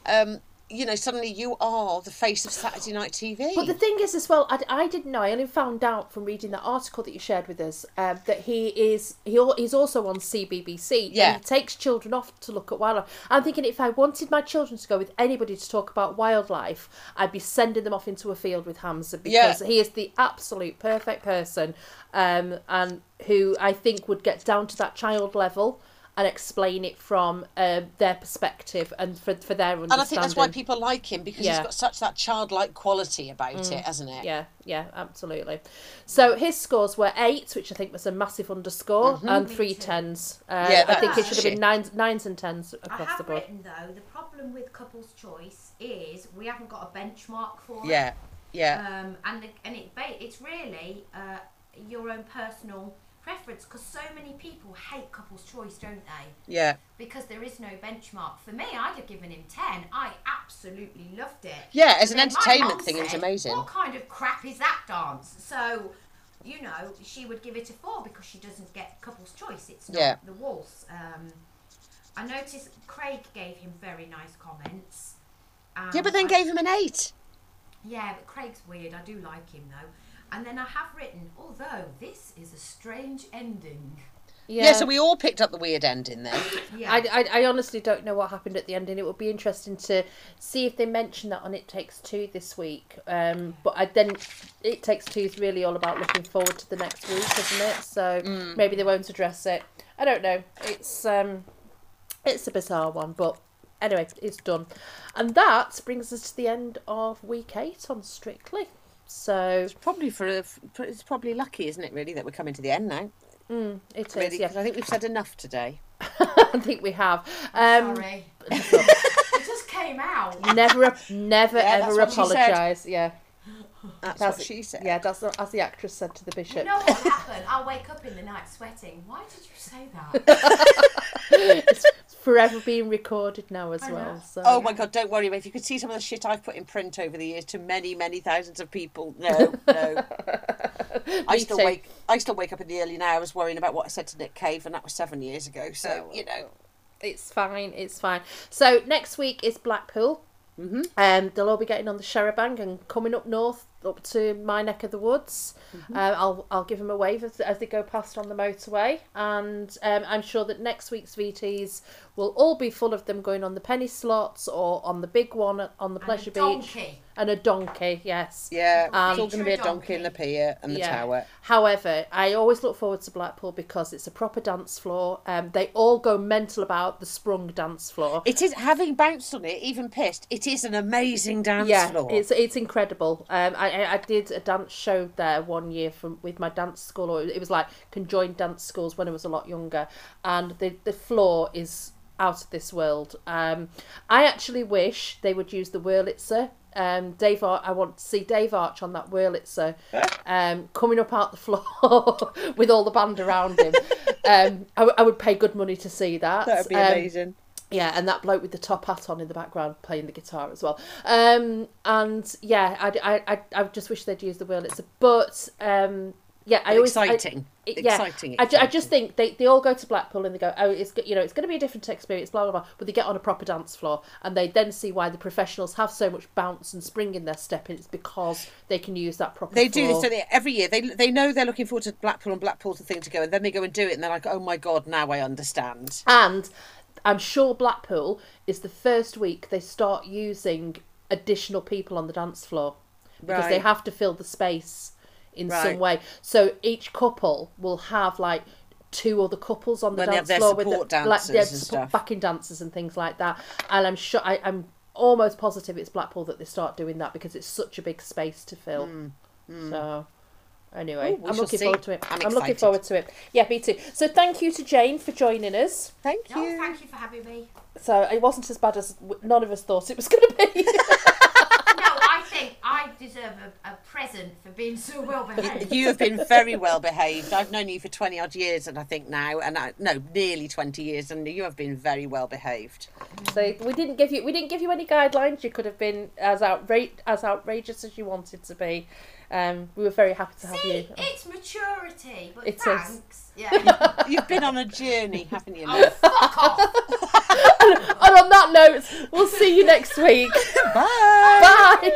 Um you know, suddenly you are the face of Saturday Night TV. But the thing is, as well, I, I didn't know. I only found out from reading that article that you shared with us um, that he is he he's also on CBBC. Yeah. and he takes children off to look at wildlife. I'm thinking if I wanted my children to go with anybody to talk about wildlife, I'd be sending them off into a field with Hamza because Yeah. he is the absolute perfect person, um, and who I think would get down to that child level. And explain it from uh, their perspective and for, for their understanding. And I think that's why people like him because Yeah. Mm. he's got such that childlike quality about it, hasn't it? Yeah, yeah, absolutely. So his scores were eight, which I think was a massive underscore, and Me three too. tens. Uh, Mm-hmm. Yeah, I think it should have been shit. nines, nines and tens I across have the board. written though, the problem with couples choice is we haven't got a benchmark for it. Yeah, yeah. Um, and the, and it it's really uh, your own personal preference because so many people hate couples choice, don't they? yeah. Because there is no benchmark. For me, I'd have given him ten. I absolutely loved it. Yeah, as an then entertainment thing, it was amazing. What kind of crap is that dance? So, you know, she would give it a four because she doesn't get couples choice. It's not Yeah. the waltz. Um, I noticed Craig gave him very nice comments. Yeah, but then I- gave him an eight. yeah, but Craig's weird. I do like him though. And then I have written, although this is a strange ending. Yeah, Yeah. so we all picked up the weird ending then. Yeah. I, I, I honestly don't know what happened at the ending. it would be interesting to see if they mention that on It Takes Two this week. Um, but I then It Takes Two is really all about looking forward to the next week, isn't it? So Mm. maybe they won't address it. I don't know. It's um, it's a bizarre one, but anyway, it's done, and that brings us to the end of week eight on Strictly. So it's Probably for a, it's probably lucky, isn't it? Really, that we're coming to the end now. it is. Really, yeah, 'cause I think we've said enough today. I think we have. Um, Sorry. it just came out. never, never, Yeah, ever what she said. apologise. Yeah. That's, That's what she said. Yeah, that's not, as the actress said to the bishop. You bishop. know what happened? I'll wake up in the night sweating. Why did you say that? it's forever being recorded now as I well. So Oh my god, don't worry, mate. If you could see some of the shit I've put in print over the years to many, many thousands of people. No, no. I Me still too. wake I still wake up in the early hours worrying about what I said to Nick Cave and that was seven years ago. So, Oh, you know. it's fine. It's fine. So next week is Blackpool. Mm-hmm. Um, they'll all be getting on the charabanc and coming up north up to my neck of the woods. Uh, I'll I'll give them a wave as, as they go past on the motorway, and um, I'm sure that next week's VTs will all be full of them going on the penny slots or on the big one on the pleasure beach and a donkey. Yes. Yeah, Um, it's all going to be a donkey in the pier and the Yeah. tower. However, I always look forward to Blackpool because it's a proper dance floor. Um, they all go mental about the sprung dance floor. It is having bounced on it, even pissed. It is an amazing dance yeah, floor. it's it's incredible. Um, I, I I did a dance show there one year from with my dance school, or it was like conjoined dance schools when I was a lot younger, and the the floor is out of this world. Um, I actually wish they would use the Wurlitzer. Um, Dave, Ar- I want to see Dave Arch on that Wurlitzer, um, coming up out the floor with all the band around him. um, I, w- I would pay good money to see that. that would be Um, amazing. Yeah, and that bloke with the top hat on in the background playing the guitar as well. Um, and yeah, I, I, I, I just wish they'd use the Wurlitzer. But um, yeah, I always I- exciting. it- yeah, exciting. I, ju- I just think they, they all go to Blackpool and they go, oh, it's you know it's going to be a different experience, blah blah blah. But they get on a proper dance floor and they then see why the professionals have so much bounce and spring in their step. And it's because they can use that proper. They do this floor. don't they, every year. They they know they're looking forward to Blackpool and Blackpool's the thing to go, and then they go and do it, and they're like, "Oh my god, now I understand." And I'm sure Blackpool is the first week they start using additional people on the dance floor because they have to fill the space in some way. So each couple will have like two other couples on the When dance floor with the, like, dancers their and support- stuff. backing dancers and things like that. And I'm sure I, I'm almost positive it's Blackpool that they start doing that because it's such a big space to fill. Hmm. Hmm. So. Anyway, Ooh, I'm looking see. forward to it. I'm I'm, looking forward to it. Yeah, me too. So thank you to Jane for joining us. Thank No, you. thank you for having me. So it wasn't as bad as none of us thought it was going to be. No, I think I deserve a, a present for being so well behaved. You have been very well behaved. I've known you for twenty odd years, and I think now, and I, no, nearly twenty years, and you have been very well behaved. so we didn't give you we didn't give you any guidelines. You could have been as outra- as outrageous as you wanted to be. Um, we were very happy to have See, you. it's maturity, but It is. thanks. Yeah. You've been on a journey, haven't you? oh, fuck off. and on that note, we'll see you next week. Bye. Bye.